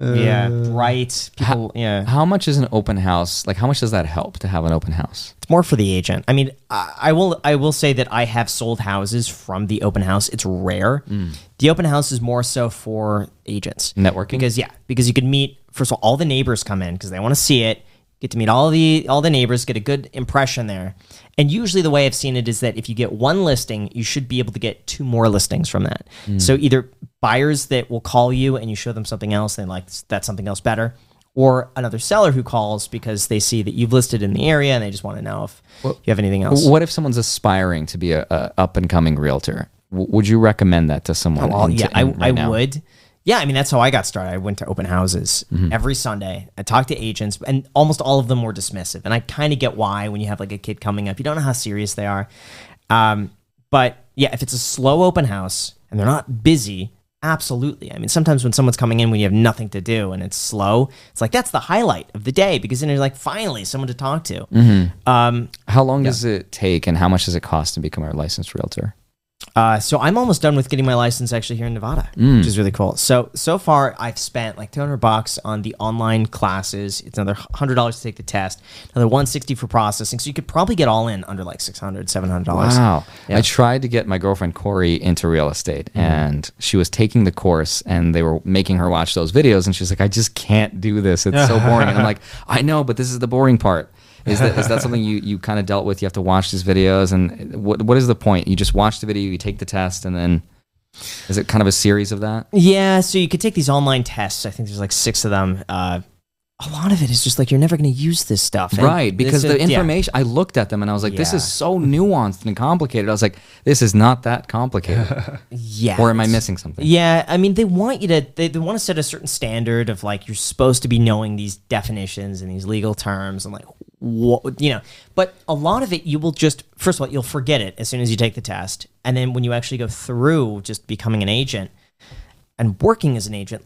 Yeah, uh, bright. People. yeah. how much is an open house? Like how much does that help to have an open house? It's more for the agent. I mean, I, I will I will say that I have sold houses from the open house. It's rare. Mm. The open house is more so for agents. Networking? Because yeah, because you can meet first of all all the neighbors come in because they want to see it. Get to meet all the all the neighbors, get a good impression there. And usually the way I've seen it is that if you get one listing, you should be able to get two more listings from that. Mm. So either buyers that will call you and you show them something else, they like that's something else better, or another seller who calls because they see that you've listed in the area and they just want to know if you have anything else. What if someone's aspiring to be a, a up and coming realtor? W- would you recommend that to someone? Oh, well, in- yeah, I, right I would. Yeah, I mean that's how I got started. I went to open houses Mm-hmm. every Sunday. I talked to agents, and almost all of them were dismissive. And I kind of get why when you have like a kid coming up, you don't know how serious they are. Um, but yeah, if it's a slow open house and they're not busy, absolutely. I mean, sometimes when someone's coming in when you have nothing to do and it's slow, it's like that's the highlight of the day because then you're like finally someone to talk to. Mm-hmm. Um, How long does it take, and how much does it cost to become a licensed realtor? Uh, so I'm almost done with getting my license actually here in Nevada, Mm. which is really cool. So so far I've spent like 200 bucks on the online classes. It's another hundred dollars to take the test, another 160 for processing. So you could probably get all in under like 600 700 dollars. Wow. Yeah. I tried to get my girlfriend Corey into real estate, Mm-hmm. and she was taking the course, and they were making her watch those videos, and she's like, "I just can't do this. It's so boring." And I'm like, "I know, but this is the boring part." Is that is that something you, you kind of dealt with? You have to watch these videos, and what what is the point? You just watch the video, you take the test, and then is it kind of a series of that? Yeah, so you could take these online tests. I think there's like six of them. Uh, a lot of it is just like you're never going to use this stuff, And Right, because the is- yeah. information I looked at them and I was like, "This is so nuanced and complicated." I was like, "This is not that complicated." Yeah, or am I missing something? Yeah, I mean, they want you to, they, they want to set a certain standard of like, you're supposed to be knowing these definitions and these legal terms and like, what, you know, but a lot of it, you will just, first of all, you'll forget it as soon as you take the test. And then when you actually go through just becoming an agent and working as an agent,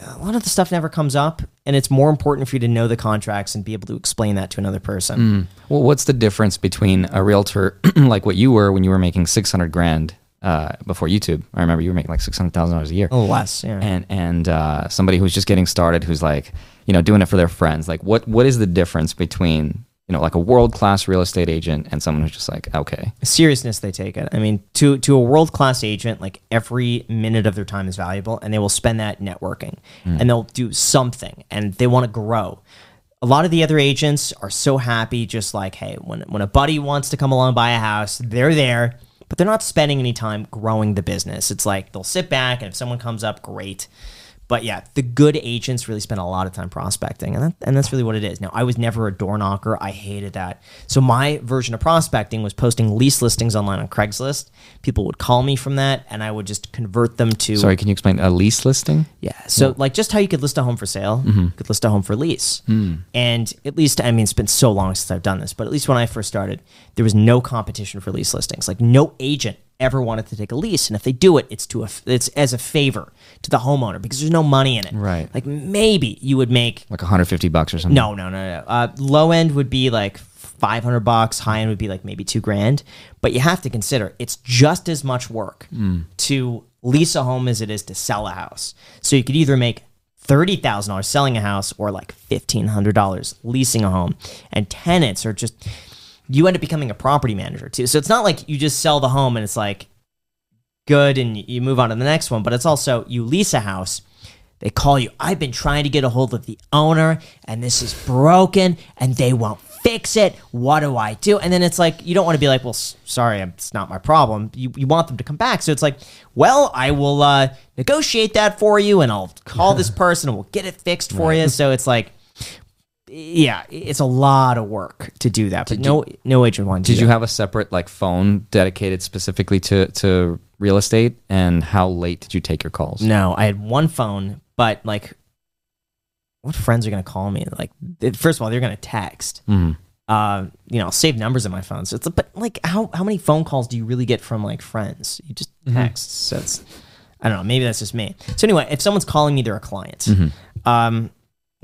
a lot of the stuff never comes up. And it's more important for you to know the contracts and be able to explain that to another person. Mm. Well, what's the difference between a realtor like what you were when you were making six hundred grand uh, before YouTube? I remember you were making like six hundred thousand dollars a year, little less, yeah. and and uh, somebody who's just getting started, who's like you know doing it for their friends. Like, what what is the difference between you know like a world class real estate agent and someone who's just like okay, seriousness they take it. I mean, to to a world class agent, like every minute of their time is valuable, and they will spend that networking, and they'll do something, and they want to grow. A lot of the other agents are so happy, just like, hey, when when a buddy wants to come along and buy a house, they're there, but they're not spending any time growing the business. It's like they'll sit back, and if someone comes up, great. But yeah, the good agents really spend a lot of time prospecting, and that, and that's really what it is. Now, I was never a door knocker. I hated that. So my version of prospecting was posting lease listings online on Craigslist. People would call me from that, and I would just convert them to sorry, can you explain a lease listing? yeah. So like just how you could list a home for sale, mm-hmm. you could list a home for lease. Hmm. And at least I mean it's been so long since I've done this, but at least when I first started, there was no competition for lease listings. Like no agent ever wanted to take a lease, and if they do it, it's to a it's as a favor to the homeowner because there's no money in it. Right. Like maybe you would make Like 150 bucks or something? no, no, no, no. Uh, low end would be like 500 bucks. High end would be like maybe two grand. But you have to consider it's just as much work to lease a home as it is to sell a house. So you could either make $30,000 selling a house or like $1,500 leasing a home. And tenants are just, you end up becoming a property manager too. So it's not like you just sell the home and it's like good and you move on to the next one, but it's also you lease a house. They call you. I've been trying to get a hold of the owner and this is broken and they won't fix it. What do I do? And then it's like, you don't want to be like, well, s- sorry, it's not my problem. You, you want them to come back. So it's like, well, I will uh, negotiate that for you and I'll call this person and we'll get it fixed for you. So it's like, yeah, it's a lot of work to do that. But no, no agent to Did you have a separate like phone dedicated specifically to to real estate? And how late did you take your calls? No, I had one phone, but like, what friends are gonna call me? Like, first of all, they're gonna text. Mhm. Uh, you know, I'll save numbers in my phone. So it's a, but like, how how many phone calls do you really get from like friends? You just text. So it's I don't know. Maybe that's just me. So anyway, if someone's calling me, they're a client. Um,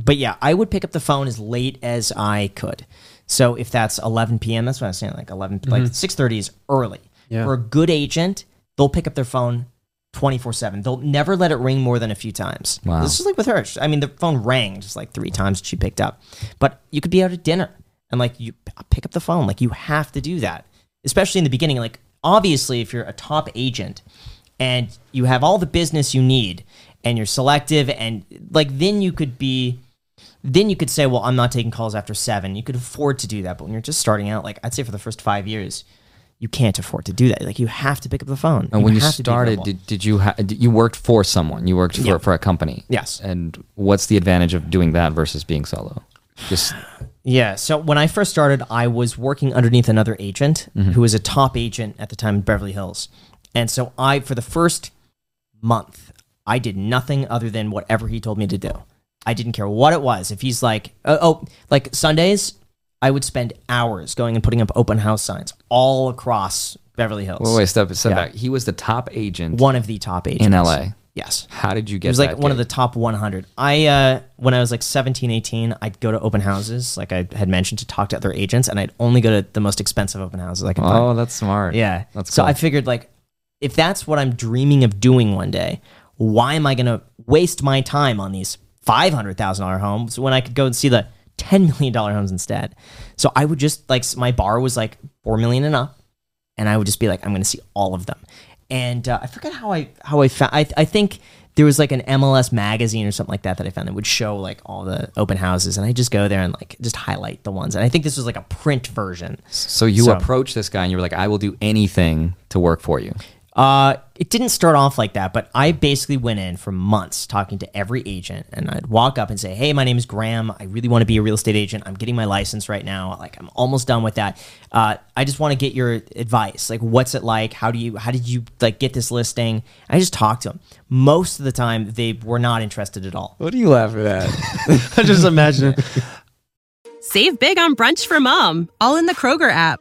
but yeah, I would pick up the phone as late as I could. So if that's 11 p.m., that's what I was saying. Like 11, like 6:30 is early. Yeah. For a good agent, they'll pick up their phone 24 7. They'll never let it ring more than a few times. Wow. This is like with her. I mean, the phone rang just like three times she picked up. But you could be out at dinner and like you pick up the phone. Like you have to do that, especially in the beginning. Like, obviously, if you're a top agent and you have all the business you need and you're selective and like then you could be then you could say well i'm not taking calls after seven you could afford to do that but when you're just starting out like i'd say for the first five years you can't afford to do that. Like you have to pick up the phone. And when you to be started, did, did you ha- did, you worked for someone? You worked for, Yeah. for a company. Yes. And what's the advantage of doing that versus being solo? Just Yeah. So when I first started, I was working underneath another agent mm-hmm. who was a top agent at the time in Beverly Hills. And so I, for the first month, I did nothing other than whatever he told me to do. I didn't care what it was. If he's like, oh, oh like Sundays, I would spend hours going and putting up open house signs all across Beverly Hills. wait, wait, step step Yeah. back. He was the top agent One of the top agents in LA. Yes. How did you get? It was like one of the top 100. I uh, when I was like 17, 18, I'd go to open houses, like I had mentioned, to talk to other agents, and I'd only go to the most expensive open houses I could Oh, that's smart. Yeah, that's so cool. I figured like, if that's what I'm dreaming of doing one day, why am I going to waste my time on these five hundred thousand dollar homes when I could go and see the ten million dollar homes instead? So I would just like my bar was like four million and up, and I would just be like, I'm going to see all of them. And uh, I forget how I how I found. I I think there was like an MLS magazine or something like that that I found that would show like all the open houses, and I just go there and like just highlight the ones. And I think this was like a print version. So you So- approached this guy and you were like, "I will do anything to work for you." Uh, it didn't start off like that, but I basically went in for months talking to every agent, and I'd walk up and say, "Hey, my name is Graham. I really want to be a real estate agent. I'm getting my license right now. Like, I'm almost done with that. Uh, I just want to get your advice. Like, what's it like? How do you, how did you like get this listing?" I just talked to them. Most of the time, they were not interested at all. What do you laugh at? I just imagine. Save big on brunch for mom, all in the Kroger app.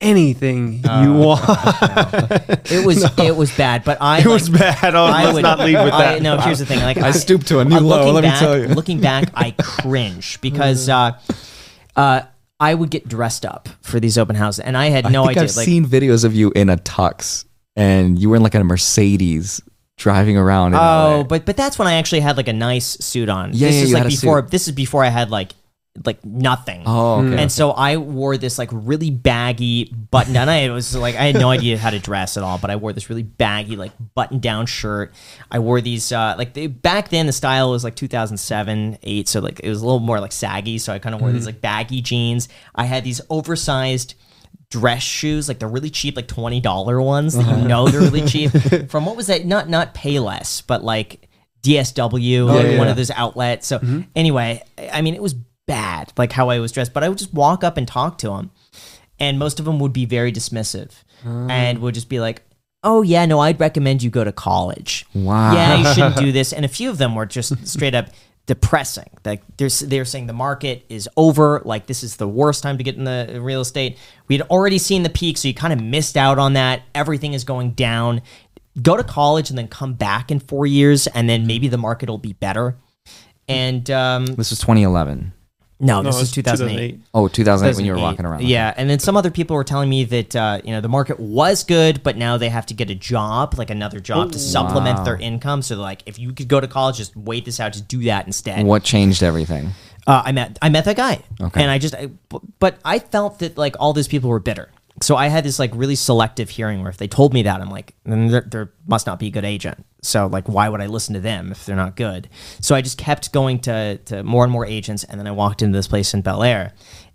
anything Oh, you want. It was it was bad, but I it was bad. Oh, I let's would not lead with I, that. no, here's the thing. Like I stooped to a new uh, low, looking let me back- tell you. Looking back, I cringe because uh, uh, I would get dressed up for these open houses, and I had no I think idea. I've like, seen videos of you in a tux, and you were in like a Mercedes driving around. In oh, LA. but but that's when I actually had like a nice suit on. Yeah, this yeah, is you like had a before. suit. This is before I had like like nothing. oh, okay. And mm. so I wore this like really baggy button down. I was like I had no idea how to dress at all, but I wore this really baggy like button down shirt. I wore these uh like they, back then the style was like 2007, 8, so like it was a little more like saggy, so I kind of wore these mm. like baggy jeans. I had these oversized dress shoes, like the really cheap, like twenty dollar ones that you uh-huh. know they're really cheap. From what was that? Not not Payless, but like DSW, like oh, yeah, one yeah. of those outlets. So mm-hmm. anyway, I I mean, it was bad, like how I was dressed. But I would just walk up and talk to them, and most of them would be very dismissive, and would just be like. Oh yeah, no, I'd recommend you go to college. Wow. Yeah, you shouldn't do this. And a few of them were just straight up depressing. Like they're they're saying the market is over. Like this is the worst time to get in the real estate. We had already seen the peak, so you kind of missed out on that. Everything is going down. Go to college and then come back in four years, and then maybe the market will be better. And um, this was 2011. No, No, this it is was 2008. Oh, 2008 when you were 2008. walking around. Yeah, and then some other people were telling me that uh, you know the market was good, but now they have to get a job, like another job, to supplement Wow. their income. So like, if you could go to college, just wait this out, just do that instead. What changed everything? Uh, I met I met that guy, Okay. and I just I, b- but I felt that like all these people were bitter. So I had this like really selective hearing where if they told me that, I'm like, then there, must not be a good agent. So like, why would I listen to them if they're not good? So I just kept going to to more and more agents, and then I walked into this place in Bel Air,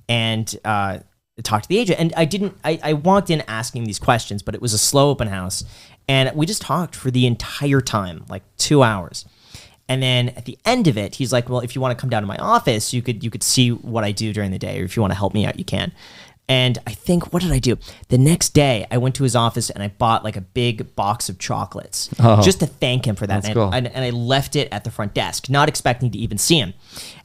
and uh, talked to the agent. And I didn't. I, I walked in asking these questions, but it was a slow open house, and we just talked for the entire time, like two hours. And then at the end of it, he's like, "Well, if you want to come down to my office, you could you could see what I do during the day, or if you want to help me out, you can." And I think what did I do? The next day, I went to his office and I bought like a big box of chocolates oh. just to thank him for that. And, cool. and, and I left it at the front desk, not expecting to even see him.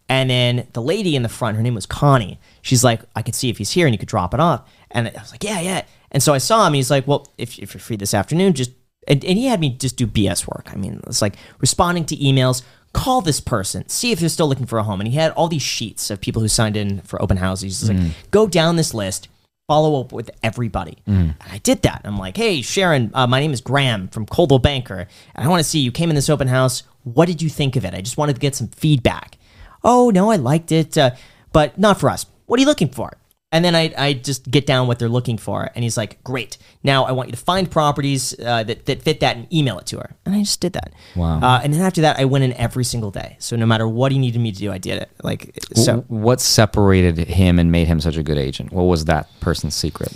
And then the lady in the front, her name was Connie. She's like, I could see if he's here and you could drop it off. And I was like, yeah, yeah. And so I saw him. He's like, well, if, if you're free this afternoon, just and, and he had me just do BS work. I mean, it's like responding to emails, call this person, see if they're still looking for a home. And he had all these sheets of people who signed in for open houses. He's like, go down this list, follow up with everybody. And I did that. I'm like, hey, Sharon, uh, my name is Graham from Coldwell Banker. And I want to see you came in this open house. What did you think of it? I just wanted to get some feedback. Oh, no, I liked it, uh, but not for us. What are you looking for? And then I, I just get down what they're looking for. And he's like, great. Now I want you to find properties uh, that, that fit that and email it to her. And I just did that. Wow. Uh, and then after that, I went in every single day. So no matter what he needed me to do, I did it. Like, so. What separated him and made him such a good agent? What was that person's secret?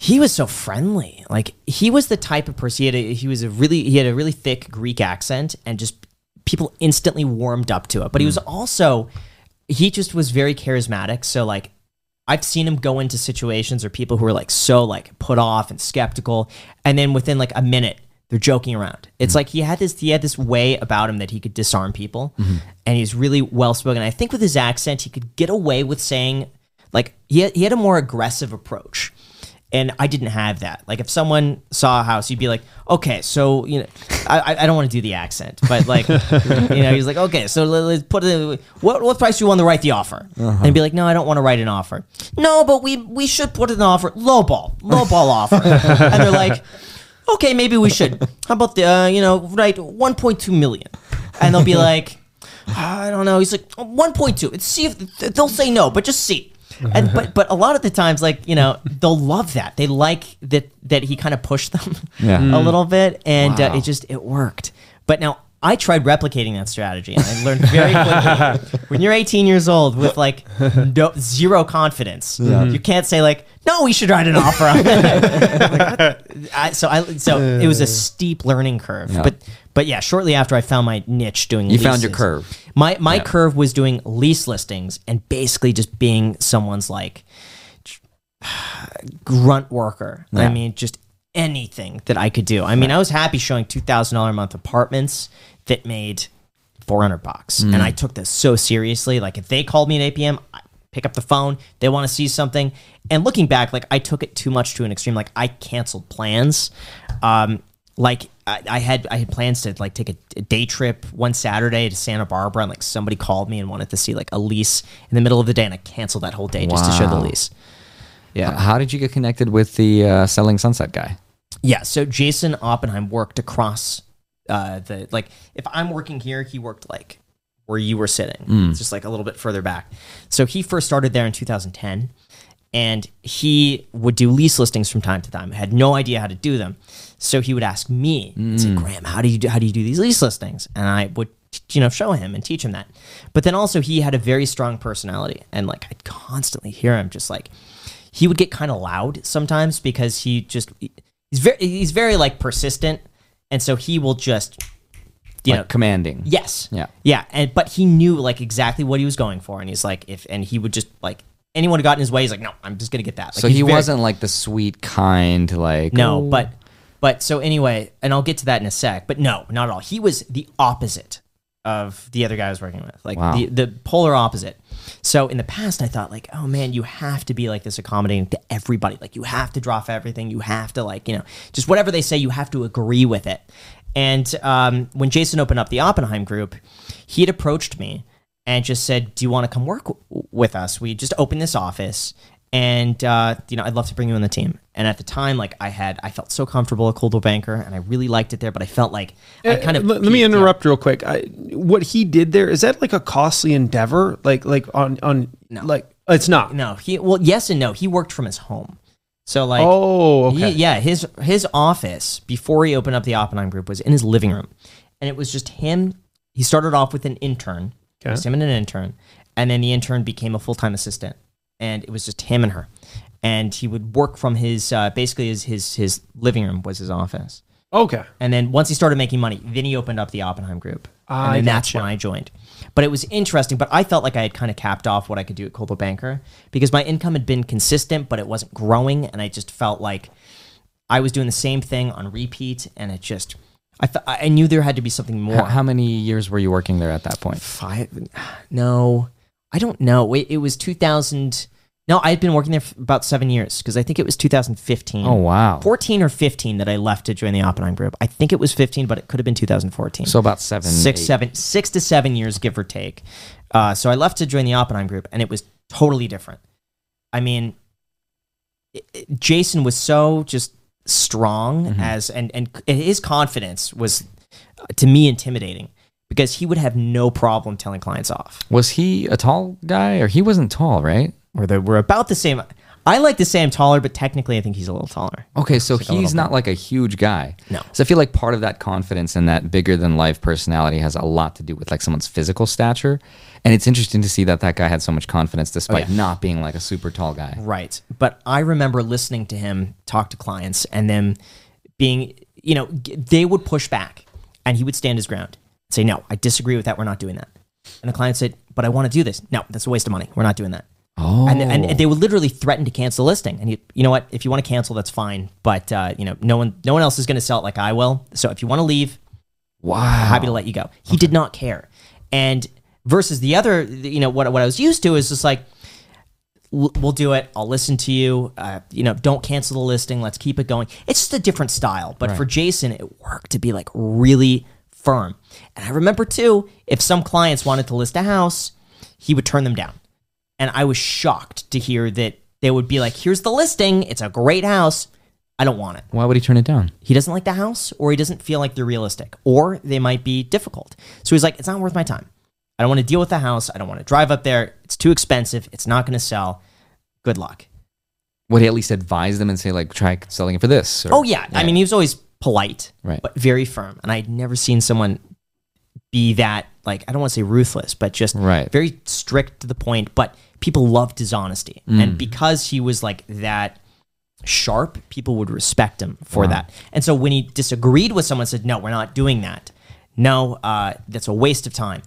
he was so friendly. Like he was the type of person. He had a, he was a really he had a really thick Greek accent, and just people instantly warmed up to it. But he was also he just was very charismatic. So like I've seen him go into situations or people who are like so like put off and skeptical, and then within like a minute they're joking around. It's mm-hmm. like he had this he had this way about him that he could disarm people, mm-hmm. and he's really well spoken. I think with his accent he could get away with saying like he had, he had a more aggressive approach. And I didn't have that. Like, if someone saw a house, you'd be like, "Okay, so you know, I, I- don't want to do the accent, but like, you know, he's like, okay, so let- let's put it. What what price do you want to write the offer?" And he'd be like, "No, I don't want to write an offer. No, but we we should put an offer, low ball, low ball offer." and they're like, "Okay, maybe we should. How about the uh, you know, write 1.2 million?" And they'll be like, I don't know. He's like 1.2. Let's see if they'll say no, but just see. And but but a lot of the times, like you know, they'll love that. They like that that he kind of pushed them Yeah. a little bit, and uh, Wow. it just it worked. But now I tried replicating that strategy, and I learned very quickly when you're 18 years old with like no, zero confidence, you can't say like, "No, we should write an offer." on it." I, so I so it was a steep learning curve, but but yeah, shortly after I found my niche doing You found your curve. My my Yeah. curve was doing lease listings and basically just being someone's like grunt worker. I Yeah. mean, just anything that I could do. I mean, I was happy showing two thousand dollar a month apartments that made four hundred bucks, and I took this so seriously. Like if they called me at eight p.m. I pick up the phone. They want to see something, and looking back, like I took it too much to an extreme. Like I canceled plans. Um, like I, I had I had plans to like take a, a day trip one Saturday to Santa Barbara, and like somebody called me and wanted to see like a lease in the middle of the day, and I canceled that whole day just to show the lease. Yeah, How did you get connected with the uh, Selling Sunset guy? yeah. So Jason Oppenheim worked across uh, the like if I'm working here, he worked like where you were sitting. It's just like a little bit further back. So he first started there in 2010, and he would do lease listings from time to time. Had no idea how to do them, so he would ask me, and say, mm. "Graham, how do you do, how do you do these lease listings?" And I would you know show him and teach him that. But then also he had a very strong personality, and like I'd constantly hear him just like he would get kind of loud sometimes because he just he's very he's very like persistent, and so he will just you like know commanding. Yes. Yeah. Yeah. And but he knew like exactly what he was going for, and he's like, if and he would just like anyone who got in his way, he's like, no, I'm just gonna get that. Like, so he very- wasn't like the sweet, kind, like No, "Oh." but but so anyway, and I'll get to that in a sec. But no, not at all. He was the opposite of the other guy I was working with, like Wow. the the polar opposite. So in the past, I thought like, oh man, you have to be like this accommodating to everybody. Like you have to drop everything. You have to like you know just whatever they say, you have to agree with it. And um, when Jason opened up the Oppenheim group, he had approached me and just said, "Do you want to come work w- with us? We just opened this office, and uh, you know, I'd love to bring you on the team." And at the time, like I had, I felt so comfortable at Coldwell Banker, and I really liked it there. But I felt like I kind of Uh, let, let me interrupt real quick. I, what he did there is that like a costly endeavor? Like like on on like it's not. No, he well, yes and no. He worked from his home, so like Oh, he- yeah, his his office before he opened up the Oppenheim Group was in his living room, and it was just him. He started off with an intern, Okay. just him and an intern, and then the intern became a full time assistant, and it was just him and her, and he would work from his uh, basically his his his living room was his office. Okay. And then once he started making money, then he opened up the Oppenheim Group, I and then that's gotcha. when I joined. But it was interesting. But I felt like I had kind of capped off what I could do at Coldwell Banker because my income had been consistent, but it wasn't growing, and I just felt like I was doing the same thing on repeat, and it just I fe- I knew there had to be something more. How, how many years were you working there at that point? Five? No, I don't know. It, it was 2000. No, I had been working there for about seven years because I think it was 2015. Oh wow! 14 or 15 that I left to join the Oppenheim group. I think it was 15, but it could have been 2014. So about seven, six, eight. seven, six to seven years, give or take. Uh, so I left to join the Oppenheim group, and it was totally different. I mean, it, Jason was so just strong Mm-hmm. as and and his confidence was uh, to me intimidating because he would have no problem telling clients off. Was he a tall guy or he wasn't tall, right? Or they were about the same. I like to say I'm taller, but technically I think he's a little taller. Okay, so like he's not like a huge guy. No. So I feel like part of that confidence and that bigger than life personality has a lot to do with like someone's physical stature. And it's interesting to see that that guy had so much confidence despite oh, not being like a super tall guy. Right. But I remember listening to him talk to clients and them being, you know, they would push back and he would stand his ground say, No, I disagree with that. We're not doing that. And the client said, But I want to do this. No, that's a waste of money. We're not doing that. Oh. And, and they would literally threaten to cancel the listing. And you, you know what? If you want to cancel, that's fine. But uh, you know, no one, no one else is going to sell it like I will. So if you want to leave, wow. happy to let you go. He did not care. And versus the other, you know, what, what I was used to is just like, we'll do it. I'll listen to you. Uh, you know, don't cancel the listing. Let's keep it going. It's just a different style. But for Jason, it worked to be like really firm. And I remember too, if some clients wanted to list a house, he would turn them down. And I was shocked to hear that they would be like, here's the listing. It's a great house. I don't want it Why would he turn it down? he doesn't like the house or he doesn't feel like they're realistic or they might be difficult. So he's like, it's not worth my time. I don't want to deal with the house. I don't want to drive up there. It's too expensive. It's not going to sell. Good luck. Would he at least advise them and say like try selling it for this? or- Oh, yeah. I mean, he was always polite, Right. but very firm. And I'd never seen someone be that, like, I don't want to say ruthless, but just Right. very strict to the point. But people loved his honesty. Mm. And because he was like that sharp, people would respect him for Wow. that. And so when he disagreed with someone, said, "No, we're not doing that. No, uh, that's a waste of time."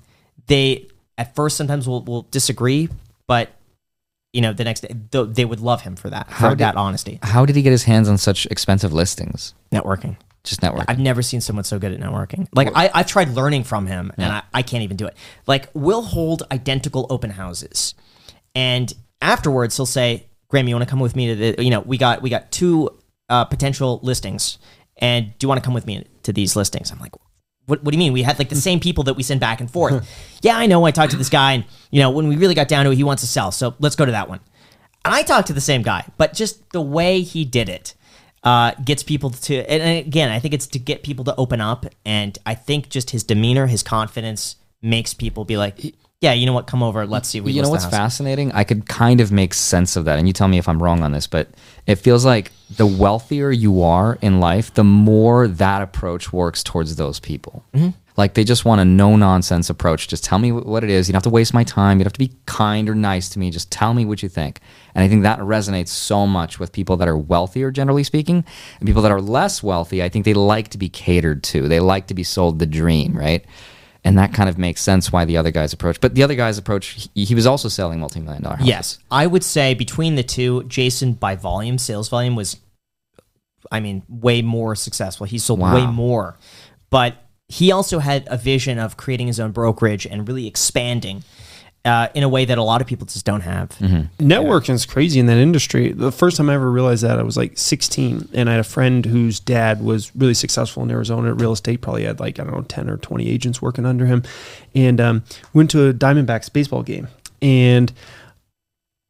They at first sometimes will, will disagree, but you know the next day th- they would love him for that How for did- that honesty. How did he get his hands on such expensive listings? Networking. Just network. I've never seen someone so good at networking. Like I, I've tried learning from him, and I, I can't even do it. Like we'll hold identical open houses, and afterwards he'll say, "Graham, you want to come with me to the? You know, we got we got two uh, potential listings, and do you want to come with me to these listings?" I'm like. What, what do you mean? We had like the same people that we send back and forth. yeah, I know. I talked to this guy, and you know, when we really got down to it, he wants to sell. So let's go to that one. And I talked to the same guy, but just the way he did it uh, gets people to. And again, I think it's to get people to open up, and I think just his demeanor, his confidence, makes people be like, "Yeah, you know what? Come over. Let's see." We you know what's house." fascinating? I could kind of make sense of that, and you tell me if I'm wrong on this, but it feels like the wealthier you are in life, the more that approach works towards those people. Mm-hmm. Like they just want a no nonsense approach. Just tell me what it is. You don't have to waste my time. You don't have to be kind or nice to me. Just tell me what you think. And I think that resonates so much with people that are wealthier, generally speaking, and people that are less wealthy. I think they like to be catered to. They like to be sold the dream, right? And that kind of makes sense why the other guy's approach. But the other guy's approach, he, he was also selling multi-million dollar houses. Yes, I would say between the two, Jason by volume, sales volume was, I mean, way more successful. He sold Wow. way more, but he also had a vision of creating his own brokerage and really expanding uh, in a way that a lot of people just don't have. Networking is crazy in that industry. The first time I ever realized that, I was like 16, and I had a friend whose dad was really successful in Arizona at real estate. Probably had like I don't know 10 or 20 agents working under him, and um, went to a Diamondbacks baseball game and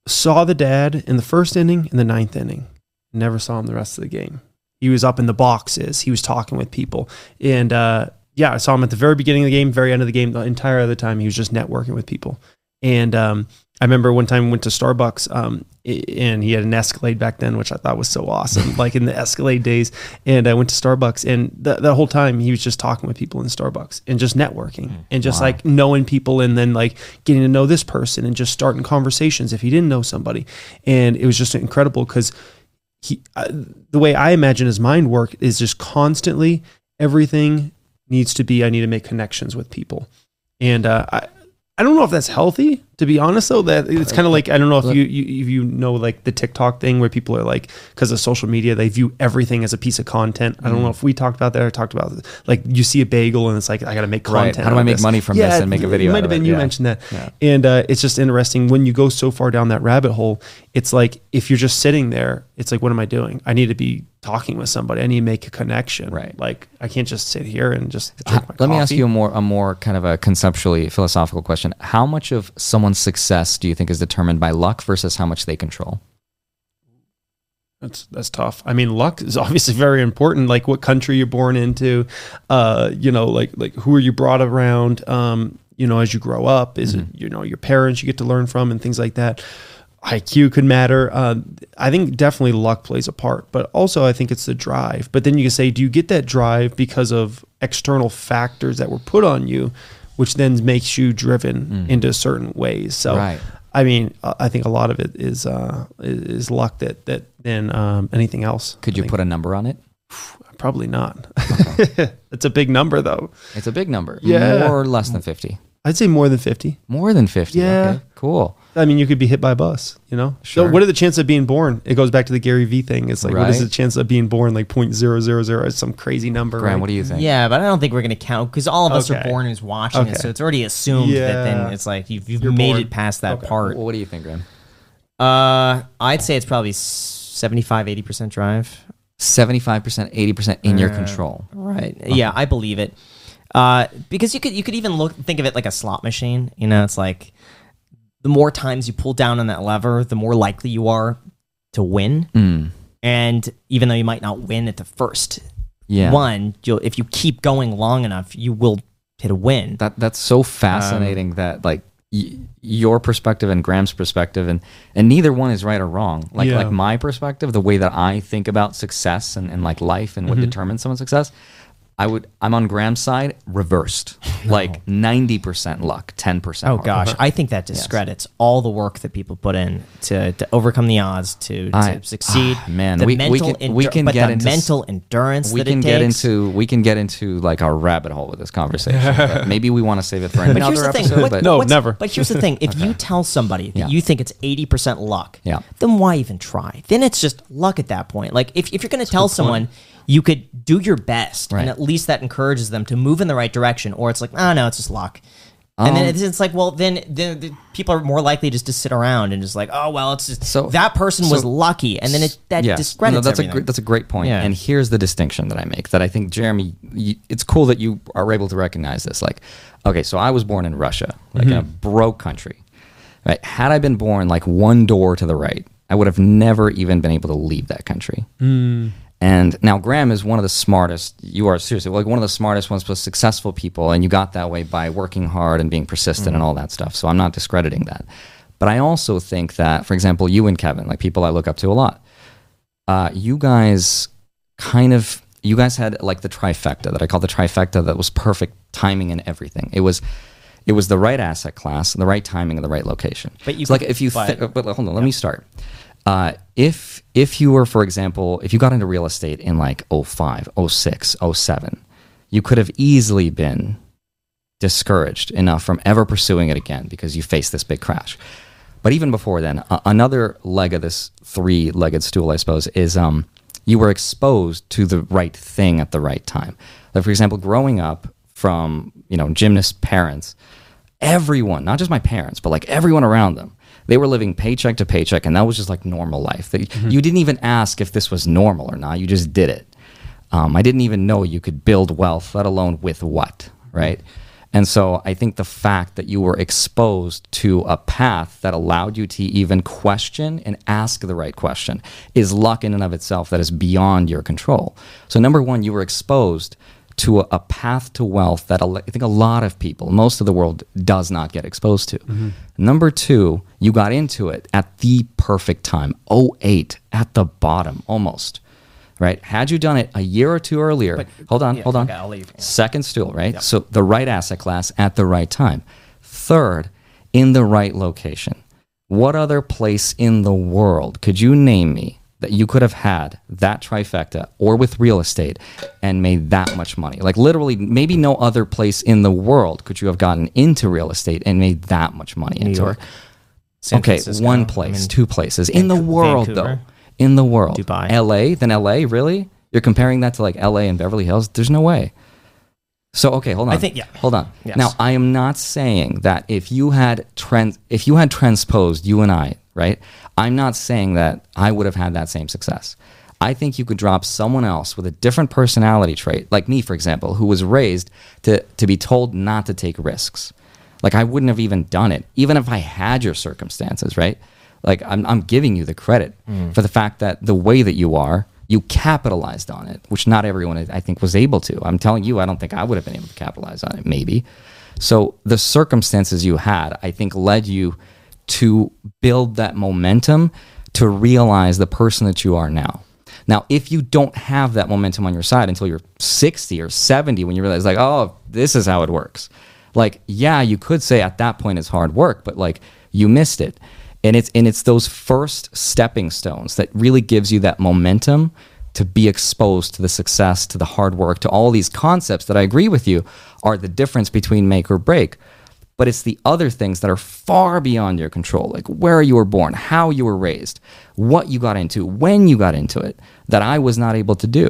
saw the dad in the first inning and the ninth inning. Never saw him the rest of the game. He was up in the boxes. He was talking with people, and uh, yeah, I saw him at the very beginning of the game, very end of the game. The entire other time, he was just networking with people. And um, I remember one time we went to Starbucks, um, and he had an Escalade back then, which I thought was so awesome, like in the Escalade days. And I went to Starbucks, and the, the whole time he was just talking with people in Starbucks and just networking and just like knowing people, and then like getting to know this person and just starting conversations if he didn't know somebody. And it was just incredible because he, uh, the way I imagine his mind work is just constantly everything needs to be. I need to make connections with people, and uh, I, I don't know if that's healthy. To be honest, though, that it's kind of like I don't know if you, you if you know like the TikTok thing where people are like because of social media they view everything as a piece of content. I don't know if we talked about that or talked about like you see a bagel and it's like I got to make Right. content. How do I make this. money from this and make a video It might have been it? you Yeah. mentioned that, Yeah. and uh, it's just interesting when you go so far down that rabbit hole. It's like if you're just sitting there, it's like what am I doing? I need to be talking with somebody. I need to make a connection. Right. Like I can't just sit here and just H- drink my Let me ask you a more a more kind of a conceptually philosophical question. How much of someone's success do you think is determined by luck versus how much they control? That's that's tough. I mean, luck is obviously very important. Like what country you're born into, uh, you know, like like who are you brought around, um, you know, as you grow up. Is Mm-hmm. it you know your parents you get to learn from and things like that. IQ could matter. Uh, I think definitely luck plays a part, but also I think it's the drive. But then you can say, do you get that drive because of external factors that were put on you, which then makes you driven into certain ways? So, Mm. Right. I mean, uh, I think a lot of it is uh, is luck that that than um, anything else. Could I you think. put a number on it? Probably not. it's a big number though. It's a big number. Yeah. More or less than 50? I'd say more than fifty. More than 50. Yeah. Okay, cool. I mean, you could be hit by a bus, you know? Sure. So what are the chances of being born? It goes back to the Gary Vee thing. It's like, what is the chance of being born? Like point zero zero zero. It's some crazy number. Graham, right? what do you think? Yeah, but I don't think we're going to count because all of us are born who's watching Okay. it, so it's already assumed that then it's like you've, you've made born. it past that Okay. part. Well, what do you think, Graham? Uh, I'd say it's probably 75, 80% drive. 75%, 80% in your Uh, control. Right. Yeah, I believe it. Uh, because you could you could even look think of it like a slot machine. You know, it's like the more times you pull down on that lever, the more likely you are to win. Mm. And even though you might not win at the first Yeah. one, you'll if you keep going long enough, you will hit a win. That that's so fascinating that like y- your perspective and Graham's perspective and and neither one is right or wrong. Like Yeah. like my perspective, the way that I think about success and, and like life and what determines someone's success, I would I'm on Graham's side reversed. Like 90% luck, 10% Oh hard gosh. I think that discredits all the work that people put in to, to overcome the odds to, to I- succeed. ah, man, the we- we mental can- we can but get the into mental endurance we that can it get takes. into we can get into like our rabbit hole with this conversation. maybe we want to save it for But another here's the thing. episode. what- but No, never. But here's the thing: if you tell somebody that Yeah. you think it's eighty percent luck, Yeah. then why even try? Then it's just luck at that point. Like if, if you're going to tell someone you could do your best, Right. and at least that encourages them to move in the right direction, or it's like, oh no, it's just luck. And then Um, it's, it's like, well, then, then the people are more likely just to sit around and just like, oh well, it's just So- that person was lucky, and then it that Yes. discredits No, that's everything. a great, that's a great point. Yeah. And here's the distinction that I make that I think Jeremy, you, it's cool that you are able to recognize this. Like, okay, so I was born in Russia, like in a mm-hmm. broke country. Right? Had I been born like one door to the right, I would have never even been able to leave that country. Mm. And now Graham is one of the smartest. You are seriously like one of the smartest, ones, most successful people, and you got that way by working hard and being persistent and all that stuff. So I'm not discrediting that. But I also think that, for example, you and Kevin, like people I look up to a lot, uh, you guys kind of you guys had like the trifecta that I call the trifecta that was perfect timing and everything. It was it was the right asset class, the right timing, and the right location. But you It's like if you but- thi- but hold on, let me start. Uh, if if you were, for example, if you got into real estate in like 05, 06, 07, you could have easily been discouraged enough from ever pursuing it again because you faced this big crash. But even before then, another leg of this three-legged stool, I suppose, is um, you were exposed to the right thing at the right time. Like for example, growing up from you know gymnast parents, everyone, not just my parents, but like everyone around them, they were living paycheck to paycheck, and that was just like normal life. They, You didn't even ask if this was normal or not; you just did it. Um, I didn't even know you could build wealth, let alone with what, right? And so I think the fact that you were exposed to a path that allowed you to even question and ask the right question is luck in and of itself that is beyond your control. So, number one, you were exposed to a, a path to wealth that a I think a lot of people, most of the world, does not get exposed to. Number two, you got into it at the perfect time 08, at the bottom almost right? Had you done it a year or two earlier, hold on, yeah, hold on. okay, you. Second stool, right? So the right asset class at the right time. Third, in the right location. What other place in the world could you name me that you could have had that trifecta or with real estate and made that much money? Like literally, maybe no other place in the world could you have gotten into real estate and made that much money into York, it. Okay, Francisco, one I place, mean, two places in the world Vancouver. though. In the world, Dubai. L.A. Then L.A. Really? You're comparing that to like L.A. and Beverly Hills? There's no way. So okay, hold on. I think- yeah. Hold on. Yes. Now I am not saying that if you had trans if you had transposed you and I, right? I'm not saying that I would have had that same success. I think you could drop someone else with a different personality trait, like me, for example, who was raised to to be told not to take risks. Like I wouldn't have even done it, even if I had your circumstances, right? Like I'm, I'm giving you the credit mm. for the fact that the way that you are, you capitalized on it, which not everyone I think was able to. I'm telling you, I don't think I would have been able to capitalize on it. Maybe. So the circumstances you had, I think, led you to build that momentum to realize the person that you are now. Now, if you don't have that momentum on your side until you're 60 or 70, when you realize, like, oh, this is how it works, like, yeah, you could say at that point it's hard work, but like, you missed it. And it's, and it's those first stepping stones that really gives you that momentum to be exposed to the success, to the hard work, to all these concepts that I agree with you are the difference between make or break but it's the other things that are far beyond your control, like where you were born, how you were raised, what you got into, when you got into it, that I was not able to do.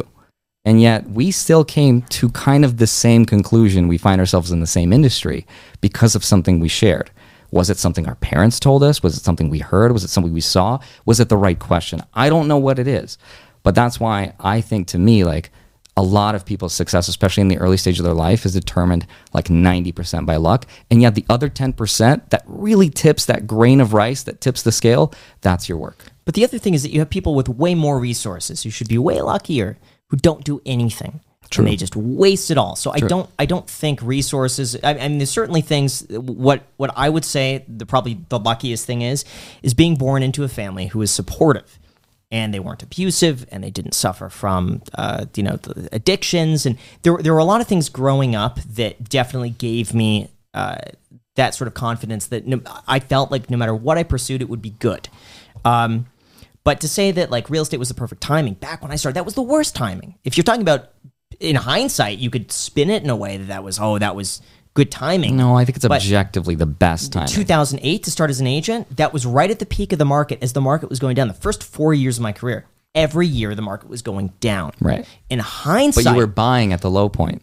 And yet we still came to kind of the same conclusion. We find ourselves in the same industry because of something we shared. Was it something our parents told us? Was it something we heard? Was it something we saw? Was it the right question? I don't know what it is. But that's why I think to me, like, a lot of people's success, especially in the early stage of their life, is determined like 90% by luck. And yet the other 10% that really tips that grain of rice, that tips the scale, that's your work. But the other thing is that you have people with way more resources who should be way luckier who don't do anything. True. And they just waste it all. So I don't I don't think resources I, I mean there's certainly things what what I would say the probably the luckiest thing is is being born into a family who is supportive and they weren't abusive and they didn't suffer from uh, you know the addictions and there there were a lot of things growing up that definitely gave me uh, that sort of confidence that no, I felt like no matter what I pursued it would be good. Um, but to say that like real estate was the perfect timing back when I started, that was the worst timing. If you're talking about in hindsight, you could spin it in a way that that was oh that was good timing. No, I think it's But- objectively the best time. 2008 to start as an agent, that was right at the peak of the market as the market was going down. The first four years of my career, every year the market was going down. Right. In hindsight, But you were buying at the low point.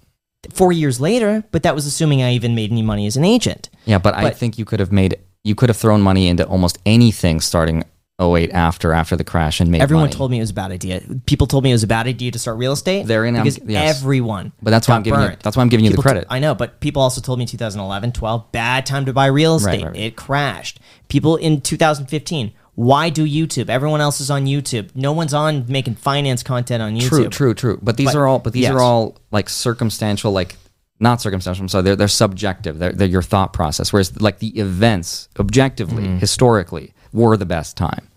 four years later, but that was assuming I even made any money as an agent. Yeah, but, I think you could have made you could have thrown money into almost anything starting 08 after after the crash and made Everyone money. told me it was a bad idea. People told me it was a bad idea to start real estate. They're in- because yes. everyone. But that's why I'm giving you- that's why I'm giving you the credit. I know, but people also told me 2011, 12, bad time to buy real estate. right, right. It crashed. People in 2015, why do YouTube? Everyone else is on YouTube. No one's on making finance content on YouTube. True, true, true. But these But- are all but these yes. are all like circumstantial like not circumstantial, I'm sorry, they're, they're subjective. They're, they're your thought process. Whereas like the events objectively, Mm-hmm. historically, were the best time.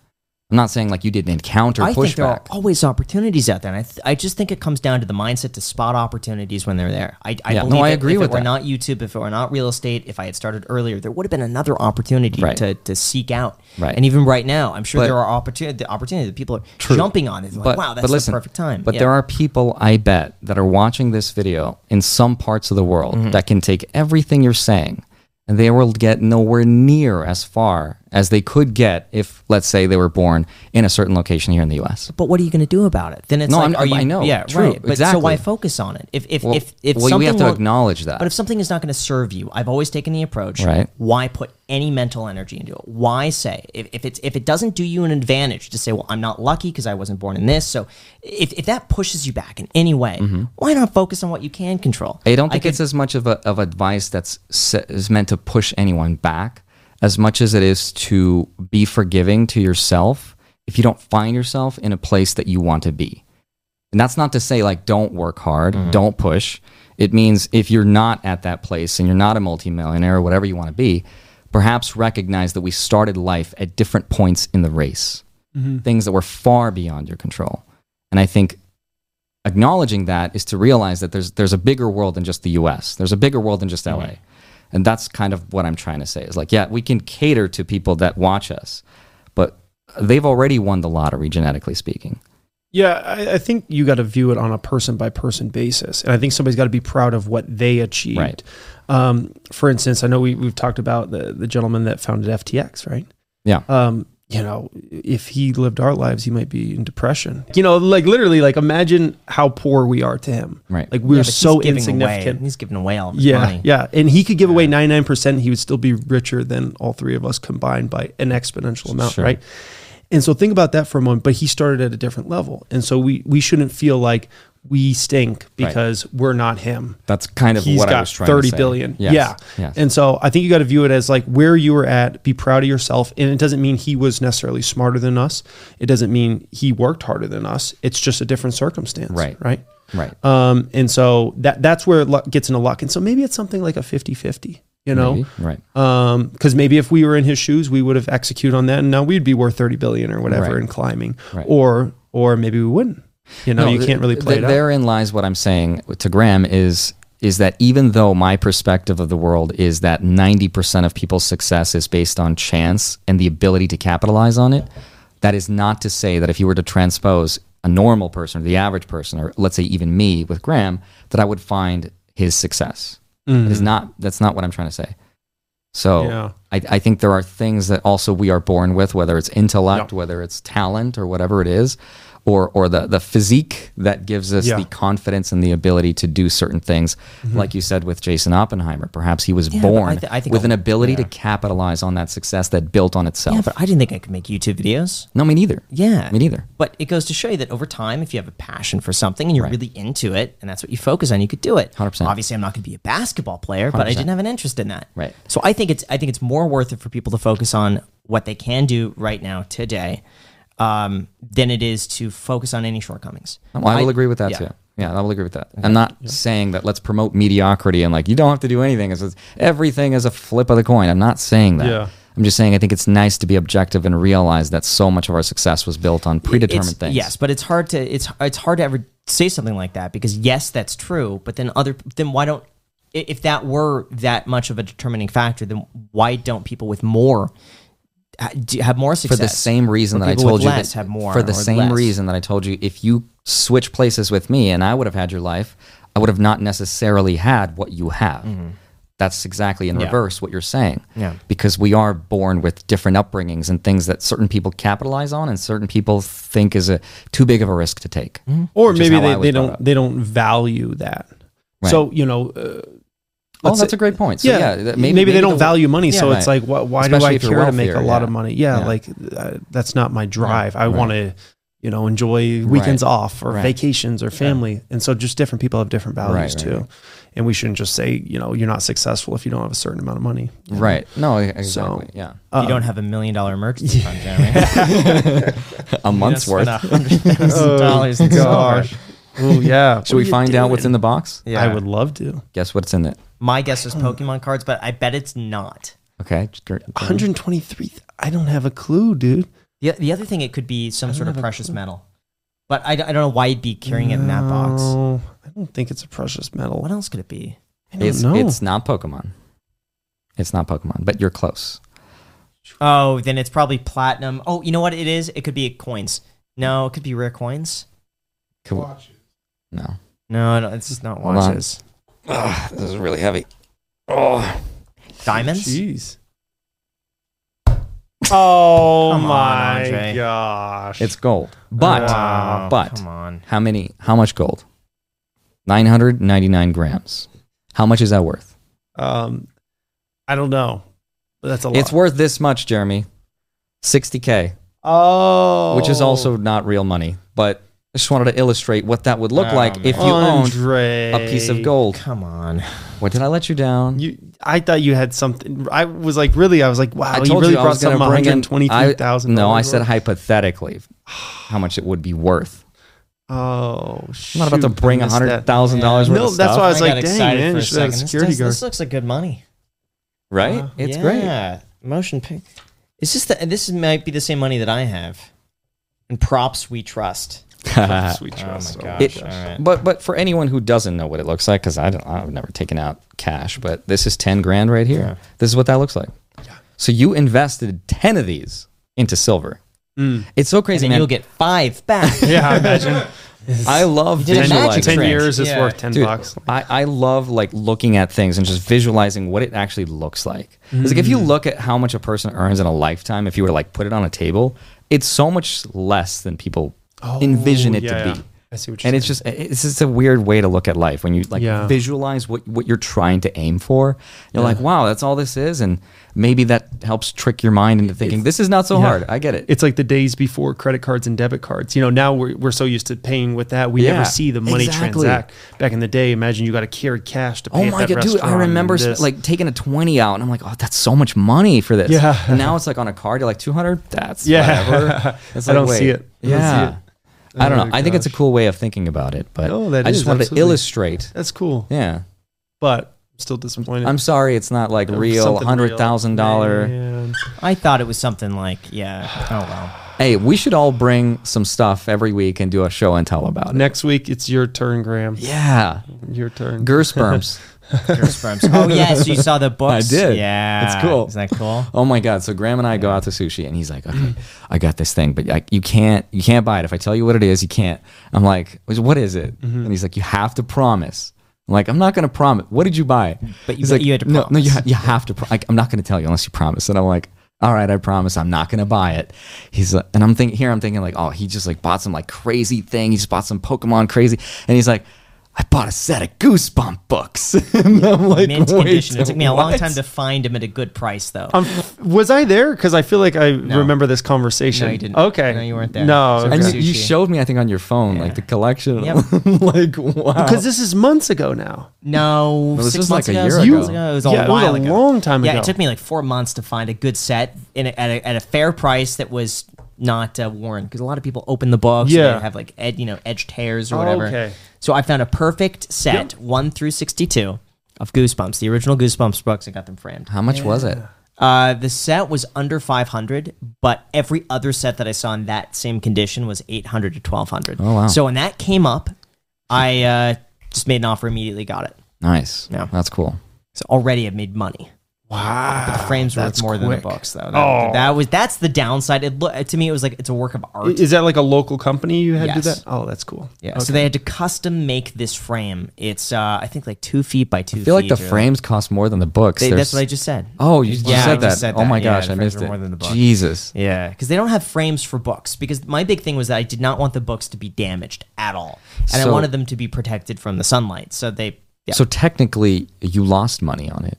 I'm not saying like you didn't encounter I think there are pushback. always opportunities out there, and I, th- I just think it comes down to the mindset to spot opportunities when they're there. I, I Yeah, no, believe I that agree if with it were that. not YouTube, if it were not real estate, if I had started earlier, there would have been another opportunity Right. to, to seek out. Right. And even right now, I'm sure But- there are opportunity the opportunities that people are jumping on. It's like, wow, that's listen, the perfect time. But Yeah. there are people, I bet, that are watching this video in some parts of the world Mm-hmm. that can take everything you're saying and they will get nowhere near as far as they could get if, let's say, they were born in a certain location here in the US. But what are you going to do about it? Then it's No, like, I'm- are you? I know. Yeah, True, right. But exactly. so why focus on it? If if Well- if if well, we have to won't- acknowledge that. But if something is not going to serve you, I've always taken the approach. Right. Why put any mental energy into it? Why say if, if it's if it doesn't do you an advantage to say, well, I'm not lucky because I wasn't born in this. So if if that pushes you back in any way, why not focus on what you can control? Mm-hmm. I don't think could- it's as much of a of advice that's is meant to push anyone back as much as it is to be forgiving to yourself if you don't find yourself in a place that you want to be. And that's not to say like don't work hard, mm-hmm. don't push. It means if you're not at that place and you're not a multimillionaire or whatever you want to be, perhaps recognize that we started life at different points in the race. Mm-hmm. Things that were far beyond your control. And I think acknowledging that is to realize that there's there's a bigger world than just the US. There's a bigger world than just LA. Mm-hmm. And that's kind of what I'm trying to say. Is like, yeah, we can cater to people that watch us, but they've already won the lottery genetically speaking. Yeah, I, I think you got to view it on a person by person basis, and I think somebody's got to be proud of what they achieved. Right. Um, for instance, I know we we've talked about the the gentleman that founded FTX, right? Yeah. Um, you know, if he lived our lives, he might be in depression. You know, like literally, like imagine how poor we are to him. Right. Like we're Yeah, but he's so insignificant. Away, he's giving away all of his Yeah, money. yeah, and he could give away ninety nine percent. He would still be richer than all three of us combined by an exponential amount, Sure. right? And so think about that for a moment. But he started at a different level, and so we we shouldn't feel like we stink because we're not him. That's kind of He's what I was trying thirty to say. billion. Yes, Yeah. yes. And so I think you got to view it as like where you were at, be proud of yourself. And it doesn't mean he was necessarily smarter than us. It doesn't mean he worked harder than us. It's just a different circumstance. Right. Right. right. Um, and so that that's where it gets into luck. And so maybe it's something like a 50 50, you know? Maybe. right. Um, because maybe if we were in his shoes, we would have executed on that, and now we'd be worth thirty billion or whatever Right. in climbing, Right. or or maybe we wouldn't. You know, No, you can't really play th- it out. Therein lies what I'm saying to Graham is is that even though my perspective of the world is that 90% of people's success is based on chance and the ability to capitalize on it, that is not to say that if you were to transpose a normal person or the average person or let's say even me with Graham that I would find his success. It is mm-hmm. not that's not what I'm trying to say. So Yeah. I, I think there are things that also we are born with, whether it's intellect, whether it's talent, or whatever it is, or or the the physique that gives us Yeah. the confidence and the ability to do certain things. Like you said with Jason Oppenheimer, perhaps he was Mm-hmm. Yeah, but I born I think with an a- ability to capitalize on that success that built on itself. Yeah, but I didn't think I could make YouTube videos. no, me neither. Yeah. me neither. But it goes to show you that over time, if you have a passion for something and you're Right. really into it and that's what you focus on, you could do it. 100%. Obviously, I'm not going to be a basketball player, but I didn't have an interest in that. Right. So I think it's I think it's more worth it for people to focus on what they can do right now today um, than it is to focus on any shortcomings. Well, I will agree with that yeah. too. Yeah, I will agree with that. I'm not saying that let's promote mediocrity and like you don't have to do anything. It's, it's- everything is a flip of the coin. I'm not saying that. Yeah. I'm just saying I think it's nice to be objective and realize that so much of our success was built on predetermined It's- things. Yes, but it's hard to it's it's hard to ever say something like that because yes, that's true. But then other then why don't if that were that much of a determining factor, then why don't people with more ha- do- have more success for the same reason that I told you that, have more for the same less? reason that I told you if you switch places with me and I would have had your life, I would have not necessarily had what you have. That's exactly in Mm-hmm. Yeah. reverse what you're saying. Yeah. Because we are born with different upbringings and things that certain people capitalize on and certain people think is a too big of a risk to take. or which is maybe they, they don't up. they don't value that. Right. So you know, uh, Oh, let's that's say- a great point. So, yeah, that- maybe, they don't the- value money, so Yeah, it's like, wh- why do I care to make a lot yeah. of money? Yeah, Yeah. like uh, that's not my drive. I want to, you know, enjoy weekends Right. off or Right. vacations or family, and so just different people have different values Right, too. right, right. And we shouldn't just say, you know, you're not successful if you don't have a certain amount of money. Right. No, exactly. So- yeah. If you don't have a million dollar emergency fund, Jeremy. A month's worth. dollars. Gosh. Oh yeah. Should we find out what's in the box? Yeah. I would love to. Guess what's in it? My guess is oh. Pokemon cards, but I bet it's not. Okay. just gr- 123. I don't have a clue, dude. The, the other thing, it could be some sort of precious metal. But I, I don't know why you'd be carrying it in that box. No, I don't think it's a precious metal. What else could it be? I don't It's know. it's not Pokemon. It's not Pokemon, but you're close. Oh, then it's probably platinum. Oh, you know what it is? It could be coins. No, it could be rare coins. Cool. Watches. No. No, no it's not Hold on. watches. Ugh, this is really heavy. Oh, Diamonds? Jeez. Oh Come on, my Andre. gosh. it's gold. But Wow, but come on. how many? How much gold? Nine hundred ninety-nine grams. How much is that worth? um I don't know. But that's a lot. It's worth this much, Jeremy. Sixty k, Oh. which is also not real money, but I just wanted to illustrate what that would look Oh, like if you owned Andre. a piece of gold. Come on. What did I let you down? You I thought you had something I was like really I was like wow, I you told really you I brought was going something to bring in. 123,000. No, I said hypothetically how much it would be worth. Oh, I'm not about to bring a missed hundred that. thousand dollars worth No, of that's stuff. why I was got like, dang, man, for a should second. This security does- guard. This looks like good money. right? Uh, it's great. Yeah, motion pic. Is this the? This might be the same money that I have. And props we trust. Sweet Oh trust. my gosh! It- all right. But but for anyone who doesn't know what it looks like, because I don't, I've never taken out cash, but this is ten grand right here. Yeah. This is what that looks like. So you invested ten of these into silver. Mm. It's so And crazy, then man. you'll get five back. Yeah, I imagine. I love You ten, visualizing. ten years is Yeah. worth ten Dude, bucks. I, I love like looking at things and just visualizing what it actually looks like. It's like if Mm. you look at how much a person earns in a lifetime, if you were to like put it on a table, it's so much less than people Oh, envision it Oh, yeah, to yeah. be. I see what you're and it's just it's just a weird way to look at life when you like Yeah. visualize what what you're trying to aim for. You're like, wow, that's all this is, and maybe that helps trick your mind into thinking this is not so Yeah. hard. I get it. It's like the days before credit cards and debit cards. You know, now we're, we're so used to paying with that, we Yeah, never see the money exactly. transact. Back in the day, imagine you got to carry cash to oh pay Oh my god, dude! I remember like taking a twenty out, and I'm like, "Oh, that's so much money for this." Yeah. And now it's like on a card, you're like two hundred. That's Yeah. whatever. It's I don't see it. I don't see Yeah. It. I don't Oh know. I think it's a cool way of thinking about it, but Oh, that I just is, wanted absolutely. to illustrate. that's cool. Yeah, But I'm still disappointed. I'm sorry, it's not like There real something hundred real. thousand dollar. Man. I thought it was something like, yeah. Oh well. Hey, we should all bring some stuff every week and do a show and tell about it. Next week, it's your turn, Graham. Yeah, Your turn. Gersperms. Gersperms. Oh yes, you saw the books. I did. Yeah, It's cool. Is that cool? Oh my god! So Graham and I go out to sushi, and he's like, "Okay, I got this thing, but I, you can't, you can't buy it. If I tell you what it is, you can't." I'm like, "What is it?" Mm-hmm. And he's like, "You have to promise." I'm like, "I'm not going to promise." What did you buy? But you- but like, you had to no, no, you, ha- you have to. Pro- like, I'm not going to tell you unless you promise. And I'm like, "All right, I promise. I'm not going to buy it." He's like, and I'm thinking here, I'm thinking like, "Oh, he just like bought some like crazy thing. He just bought some Pokemon crazy," and he's like. I bought a set of Goosebump books. and I'm like, Mint "Wait, condition. It took me a long what?" time to find him at a good price, though. Um, was I there? Because I feel like I remember this conversation. No, you didn't. Okay. No, you weren't there. No. So And you, you showed me, I think, on your phone, like the collection. Yep. like, wow. Because this is months ago now. no, this six was like months a ago. year six ago. It was a Yeah, it was a ago. long time yeah, ago. it took me like four months to find a good set in a, at, a, at a fair price that was not uh, worn because a lot of people open the books. Yeah. and they have like ed, you know edged hairs or Oh, whatever. okay. So I found a perfect set, one through sixty-two, of Goosebumps, the original Goosebumps books. I got them framed. How much was it? Uh, the set was under 500, but every other set that I saw in that same condition was 800 to 1200. Oh, wow. So when that came up, I uh, just made an offer immediately, got it. Nice. Yeah. That's cool. So already I've made money. Wow. But the frames were worth that's more than the books, though. That, Oh. that was that's the downside. It lo- to me, it was like it's a work of art. Is that like a local company you had to do that? Oh, that's cool. yeah. Okay. So they had to custom make this frame. It's uh, I think like two feet by two. I feel like the feet or- frames cost more than the books. They, that's what I just said. Oh, you, you Yeah, I said just that. said Oh my that. Yeah, gosh, the I missed were it. more than the book. Jesus. Yeah, because they don't have frames for books. Because my big thing was that I did not want the books to be damaged at all, and I wanted them to be protected from the sunlight. So they, yeah. So technically, you lost money on it.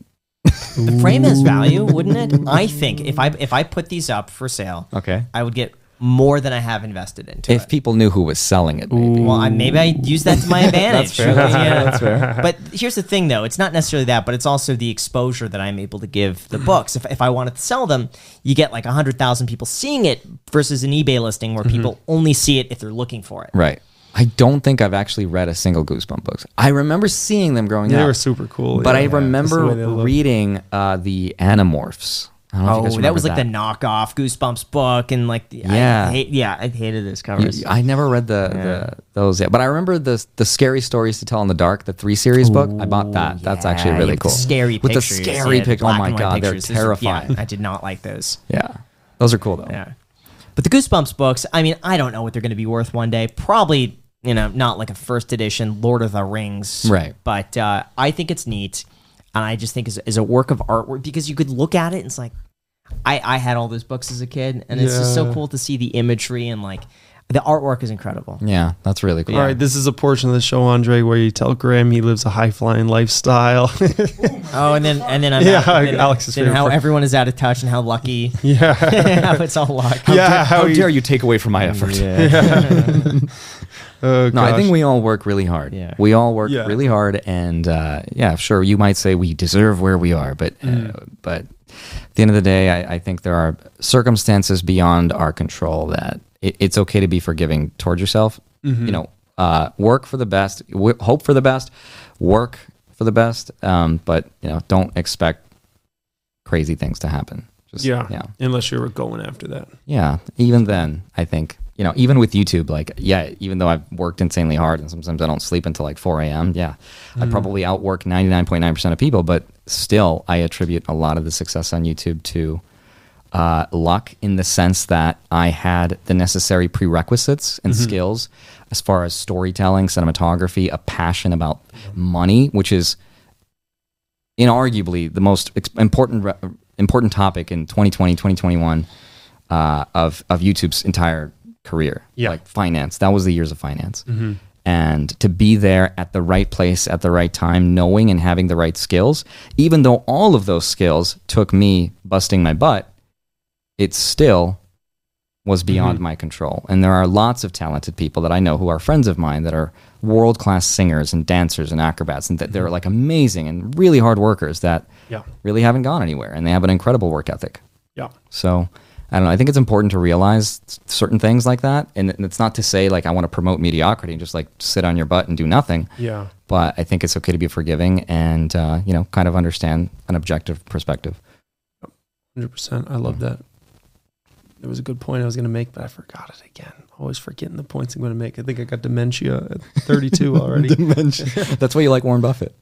The frame has value, wouldn't it? I think if I if I put these up for sale, Okay. I would get more than I have invested into If it. people knew who was selling it, maybe. well, I, maybe I use that to my advantage. that's fair, Yeah. that's fair. But here's the thing, though: it's not necessarily that, but it's also the exposure that I'm able to give the books. If, if I wanted to sell them, you get like hundred thousand people seeing it versus an eBay listing where mm-hmm. people only see it if they're looking for it. Right. I don't think I've actually read a single Goosebump books. I remember seeing them growing They up. They were super cool. But yeah. I That's remember way reading uh, the Animorphs. I don't know if you Oh, guys that was remember like the knockoff Goosebumps book, and like, Yeah. I hate, yeah, I hated those covers. I never read the, the those yet, but I remember the the scary stories to tell in the dark, the three series book. I bought that. That's actually really cool. Scary with pictures. the scary yeah, the pic. Oh my god, they're pictures. Those are- terrifying. yeah, I did not like those. Yeah, those are cool though. Yeah. But the Goosebumps books, I mean, I don't know what they're going to be worth one day. Probably, you know, not like a first edition Lord of the Rings. Right. But uh, I think it's neat. And I just think is is a work of artwork because you could look at it and it's like, I, I had all those books as a kid. And it's just so cool to see the imagery and like the artwork is incredible. Yeah, that's really cool. All right, this is a portion of the show, Andre, where you tell Graham he lives a high flying lifestyle. Oh, and then and then I'm Yeah, out, and then, Alex's then favorite how part. everyone is out of touch and how lucky yeah. how it's all luck. yeah. How he- dare you take away from my effort? Oh, No, I think we all work really hard. Yeah. We all work Yeah. really hard, and uh, yeah, sure, you might say we deserve where we are, but uh, Mm. but at the end of the day, I, I think there are circumstances beyond our control that it, it's okay to be forgiving towards yourself. Mm-hmm. You know, uh, work for the best, w- hope for the best, work for the best, um, but you know, don't expect crazy things to happen. Just, Yeah. yeah. Unless you were going after that. Yeah, even then, I think you know, even with YouTube, like yeah, even though I've worked insanely hard and sometimes I don't sleep until like 4 a.m. Yeah, I probably outwork 99.9 percent of people, but still, I attribute a lot of the success on YouTube to uh, luck in the sense that I had the necessary prerequisites and skills as far as storytelling, cinematography, a passion about money, which is inarguably the most ex- important re- important topic in 2020 2021 uh, of of YouTube's entire career. Yeah. Like finance. That was the years of finance. And to be there at the right place at the right time, knowing and having the right skills, even though all of those skills took me busting my butt, it still was mm-hmm. beyond my control. And there are lots of talented people that I know who are friends of mine that are world class singers and dancers and acrobats, and that they're mm-hmm. like amazing and really hard workers that Yeah. really haven't gone anywhere, and they have an incredible work ethic. Yeah. So I don't know. I think it's important to realize certain things like that, and it's not to say like I want to promote mediocrity and just like sit on your butt and do nothing. Yeah. But I think it's okay to be forgiving and uh, you know kind of understand an objective perspective. Hundred percent. I love mm. that. There was a good point I was going to make, but I forgot it again. Always forgetting the points I'm going to make. I think I got dementia at 32 already. dementia. That's why you like Warren Buffett.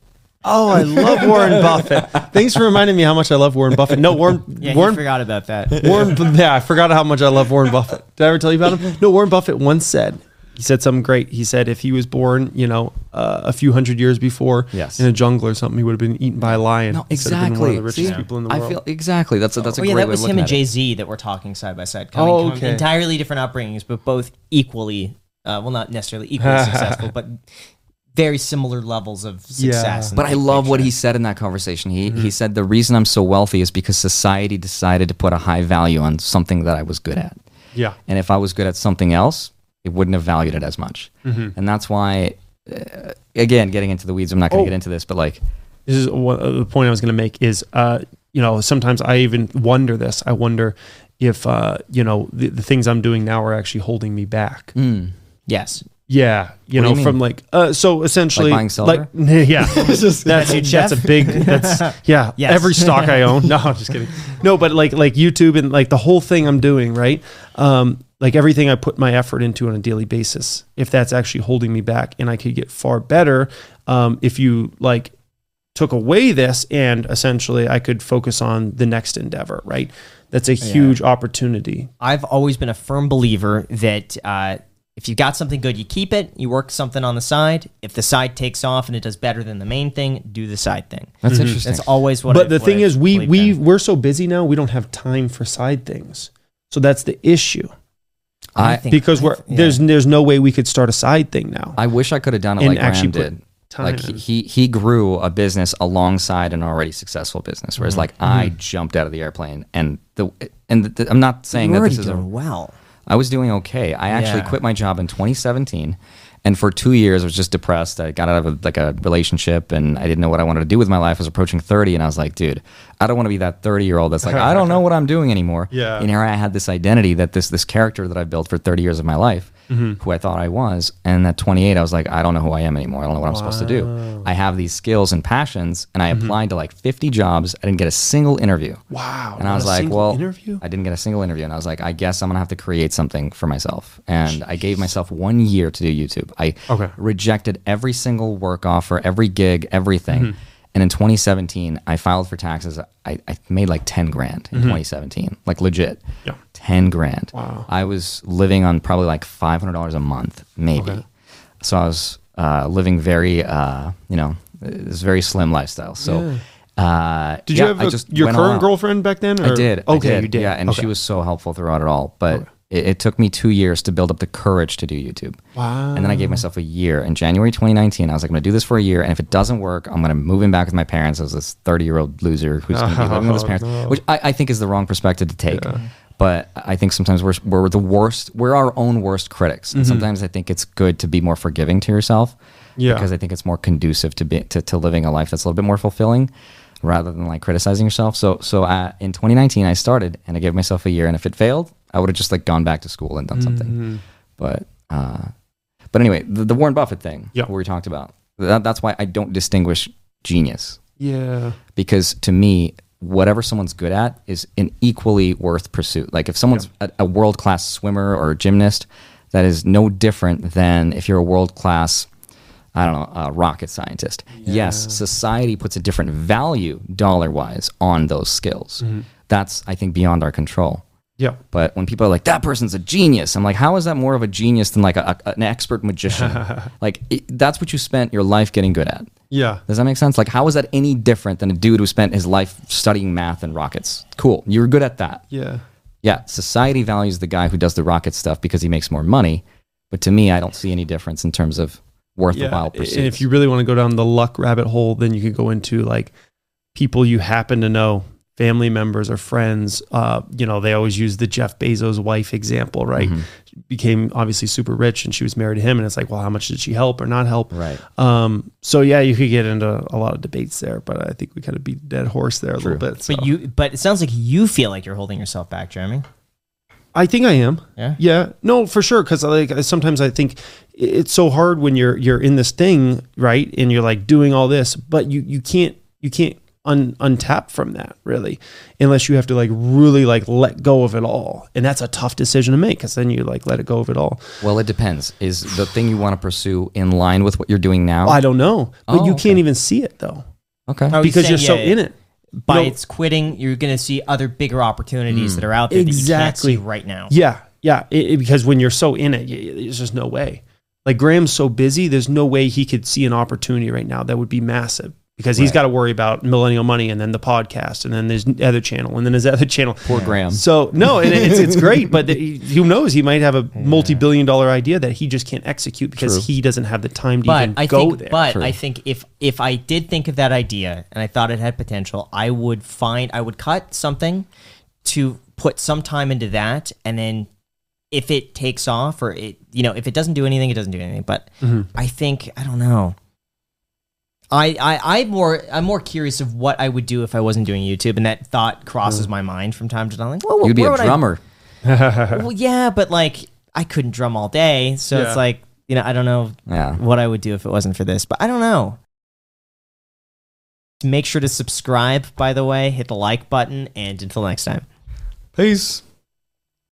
oh, I love Warren Buffett. Thanks for reminding me how much I love Warren Buffett. No, Warren. Yeah, Warren. he forgot about that. Warren. Yeah, I forgot how much I love Warren Buffett. Did I ever tell you about him? No, Warren Buffett once said. He said something great. He said if he was born, you know, uh, a few hundred years before, Yes. in a jungle or something, he would have been eaten by a lion. No, instead of exactly. One of the richest See, people in the I feel exactly. That's a, that's a oh great yeah, that way was him and. Jay Z that were talking side by side, coming Oh, from okay. entirely different upbringings, but both equally, uh, well, not necessarily equally successful, but very similar levels of success. and But I big love what he said in that conversation. He Mm-hmm. he said the reason I'm so wealthy is because society decided to put a high value on something that I was good at. yeah. And if I was good at something else, it wouldn't have valued it as much. Mm-hmm. And that's why, uh, again, getting into the weeds, I'm not going Oh. to get into this, but like, this is what uh, the point I was going to make is, uh, you know, sometimes I even wonder this. I wonder if, uh, you know, the, the things I'm doing now are actually holding me back. mm, Yes. Yeah, you What know, you from like, uh, so essentially, Like silver? yeah, that's That's your that's a big, that's yeah. Yes. Every stock I own, no, I'm just kidding. No, but like like YouTube and like the whole thing I'm doing, right? Um, like everything I put my effort into on a daily basis, if that's actually holding me back, and I could get far better, um, if you like took away this and essentially I could focus on the next endeavor, right? That's a huge opportunity. I've always been a firm believer that uh, if you got something good, you keep it. You work something on the side. If the side takes off and it does better than the main thing, do the side thing. that's interesting. That's always what. but I've- the what thing I've is we we in. we're so busy now we don't have time for side things so that's the issue I because we're yeah. there's there's no way we could start a side thing now I wish I could have done it And like actually Graham did. Like he, he he grew a business alongside an already successful business, whereas Mm-hmm. like I jumped out of the airplane and the and the, I'm not saying You're that this is a doing well. I was doing okay. I actually Yeah. quit my job in 2017, and for two years I was just depressed. I got out of a, like a relationship, and I didn't know what I wanted to do with my life. I was approaching 30, and I was like, dude, I don't want to be that 30 year old that's like, I don't know what I'm doing anymore. Yeah. And here I had this identity that this this character that I built for 30 years of my life, Mm-hmm. who I thought I was, and at 28 I was like, I don't know who I am anymore. I don't know what I'm supposed to do. I have these skills and passions, and I Mm-hmm. applied to like 50 jobs. I didn't get a single interview. wow And I was like, well, interview I didn't get a single interview. And I was like, I guess I'm going to have to create something for myself. And I gave myself one year to do YouTube. I Okay. rejected every single work offer, every gig, everything. Mm-hmm. And in 2017, I filed for taxes. I, I made like 10 grand in 2017, like legit. Mm-hmm. Yeah. 10 grand. Wow. I was living on probably like $500 a month, maybe. Okay. So I was uh, living very, uh, you know, it was very slim lifestyle. So, uh, did yeah, you have I a- your current girlfriend back then I or- did. I okay did. you did Yeah, and Okay. she was so helpful throughout it all. But it, it took me two years to build up the courage to do YouTube. wow And then I gave myself a year. In January 2019, I was like, I'm going to do this for a year. And if it doesn't work, I'm going to move in back with my parents as this 30 year old loser who's going to be living with his Oh, parents, no. which I, I think is the wrong perspective to take. But I think sometimes we're, we're the worst, we're our own worst critics. And sometimes I think it's good to be more forgiving to yourself. Yeah. Because I think it's more conducive to, be, to, to living a life that's a little bit more fulfilling rather than like criticizing yourself. So, so uh, in 2019, I started and I gave myself a year. And if it failed, I would have just like gone back to school and done something. Mm-hmm. But, uh, but anyway, the, the Warren Buffett thing, Yeah. we talked about, that, that's why I don't distinguish genius yeah because to me, whatever someone's good at is an equally worth pursuit. Like if someone's a, a world class swimmer or a gymnast, that is no different than if you're a world class, I don't know, uh, rocket scientist. Yes, society puts a different value dollar wise on those skills. That's, I think, beyond our control. Yeah But when people are like, that person's a genius, I'm like, how is that more of a genius than like a, a- an expert magician? like, it, that's what you spent your life getting good at. yeah Does that make sense? Like, how is that any different than a dude who spent his life studying math and rockets? Cool. You were good at that. yeah yeah, society values the guy who does the rocket stuff because he makes more money. But to me, I don't see any difference in terms of worthwhile and pursuits. And if you really want to go down the luck rabbit hole, then you could go into like people you happen to know, family members or friends. Uh, you know, they always use the Jeff Bezos wife example, right? Mm-hmm. Became obviously super rich and she was married to him, and it's like, well, how much did she help or not help? right. Um, so yeah, you could get into a lot of debates there, but I think we kind of beat a dead horse there a True. little bit. so. But you, but it sounds like you feel like you're holding yourself back, Jeremy. I think I am. Yeah? Yeah. No, for sure. Because like sometimes I think it's so hard when you're you're in this thing, right? And you're like doing all this, but you you can't you can't un, untap from that really, unless you have to like really like let go of it all, and that's a tough decision to make because then you like let it go of it all. Well, it depends. Is the thing you want to pursue in line with what you're doing now? I don't know, but Oh, you okay. can't even see it though okay. Oh, because saying, you're so yeah, yeah. in it. By No. its quitting, you're going to see other bigger opportunities that are out there Exactly. that you can't see right now. Yeah, yeah. It, it- because when you're so in it, y- y- there's just no way. Like Graham's so busy, there's no way he could see an opportunity right now that would be massive because he's Right. got to worry about millennial money and then the podcast and then there's other channel and then his other channel. Poor Graham. So no, and it's it's great, but the, who knows? He might have a multi-billion dollar idea that he just can't execute because True. he doesn't have the time to But even I go think, there. but True. I think if if I did think of that idea and I thought it had potential, I would find I would cut something to put some time into that, and then if it takes off or it you know if it doesn't do anything, it doesn't do anything. But Mm-hmm. I think I don't know. I, I I'm more I'm more curious of what I would do if I wasn't doing YouTube, and that thought crosses mm. my mind from time to time. Like, well, You'd be where a would I- drummer. well, yeah, but like I couldn't drum all day, so Yeah. it's like you know I don't know Yeah. what I would do if it wasn't for this, but I don't know. Make sure to subscribe, by the way, hit the like button, and until next time. Peace.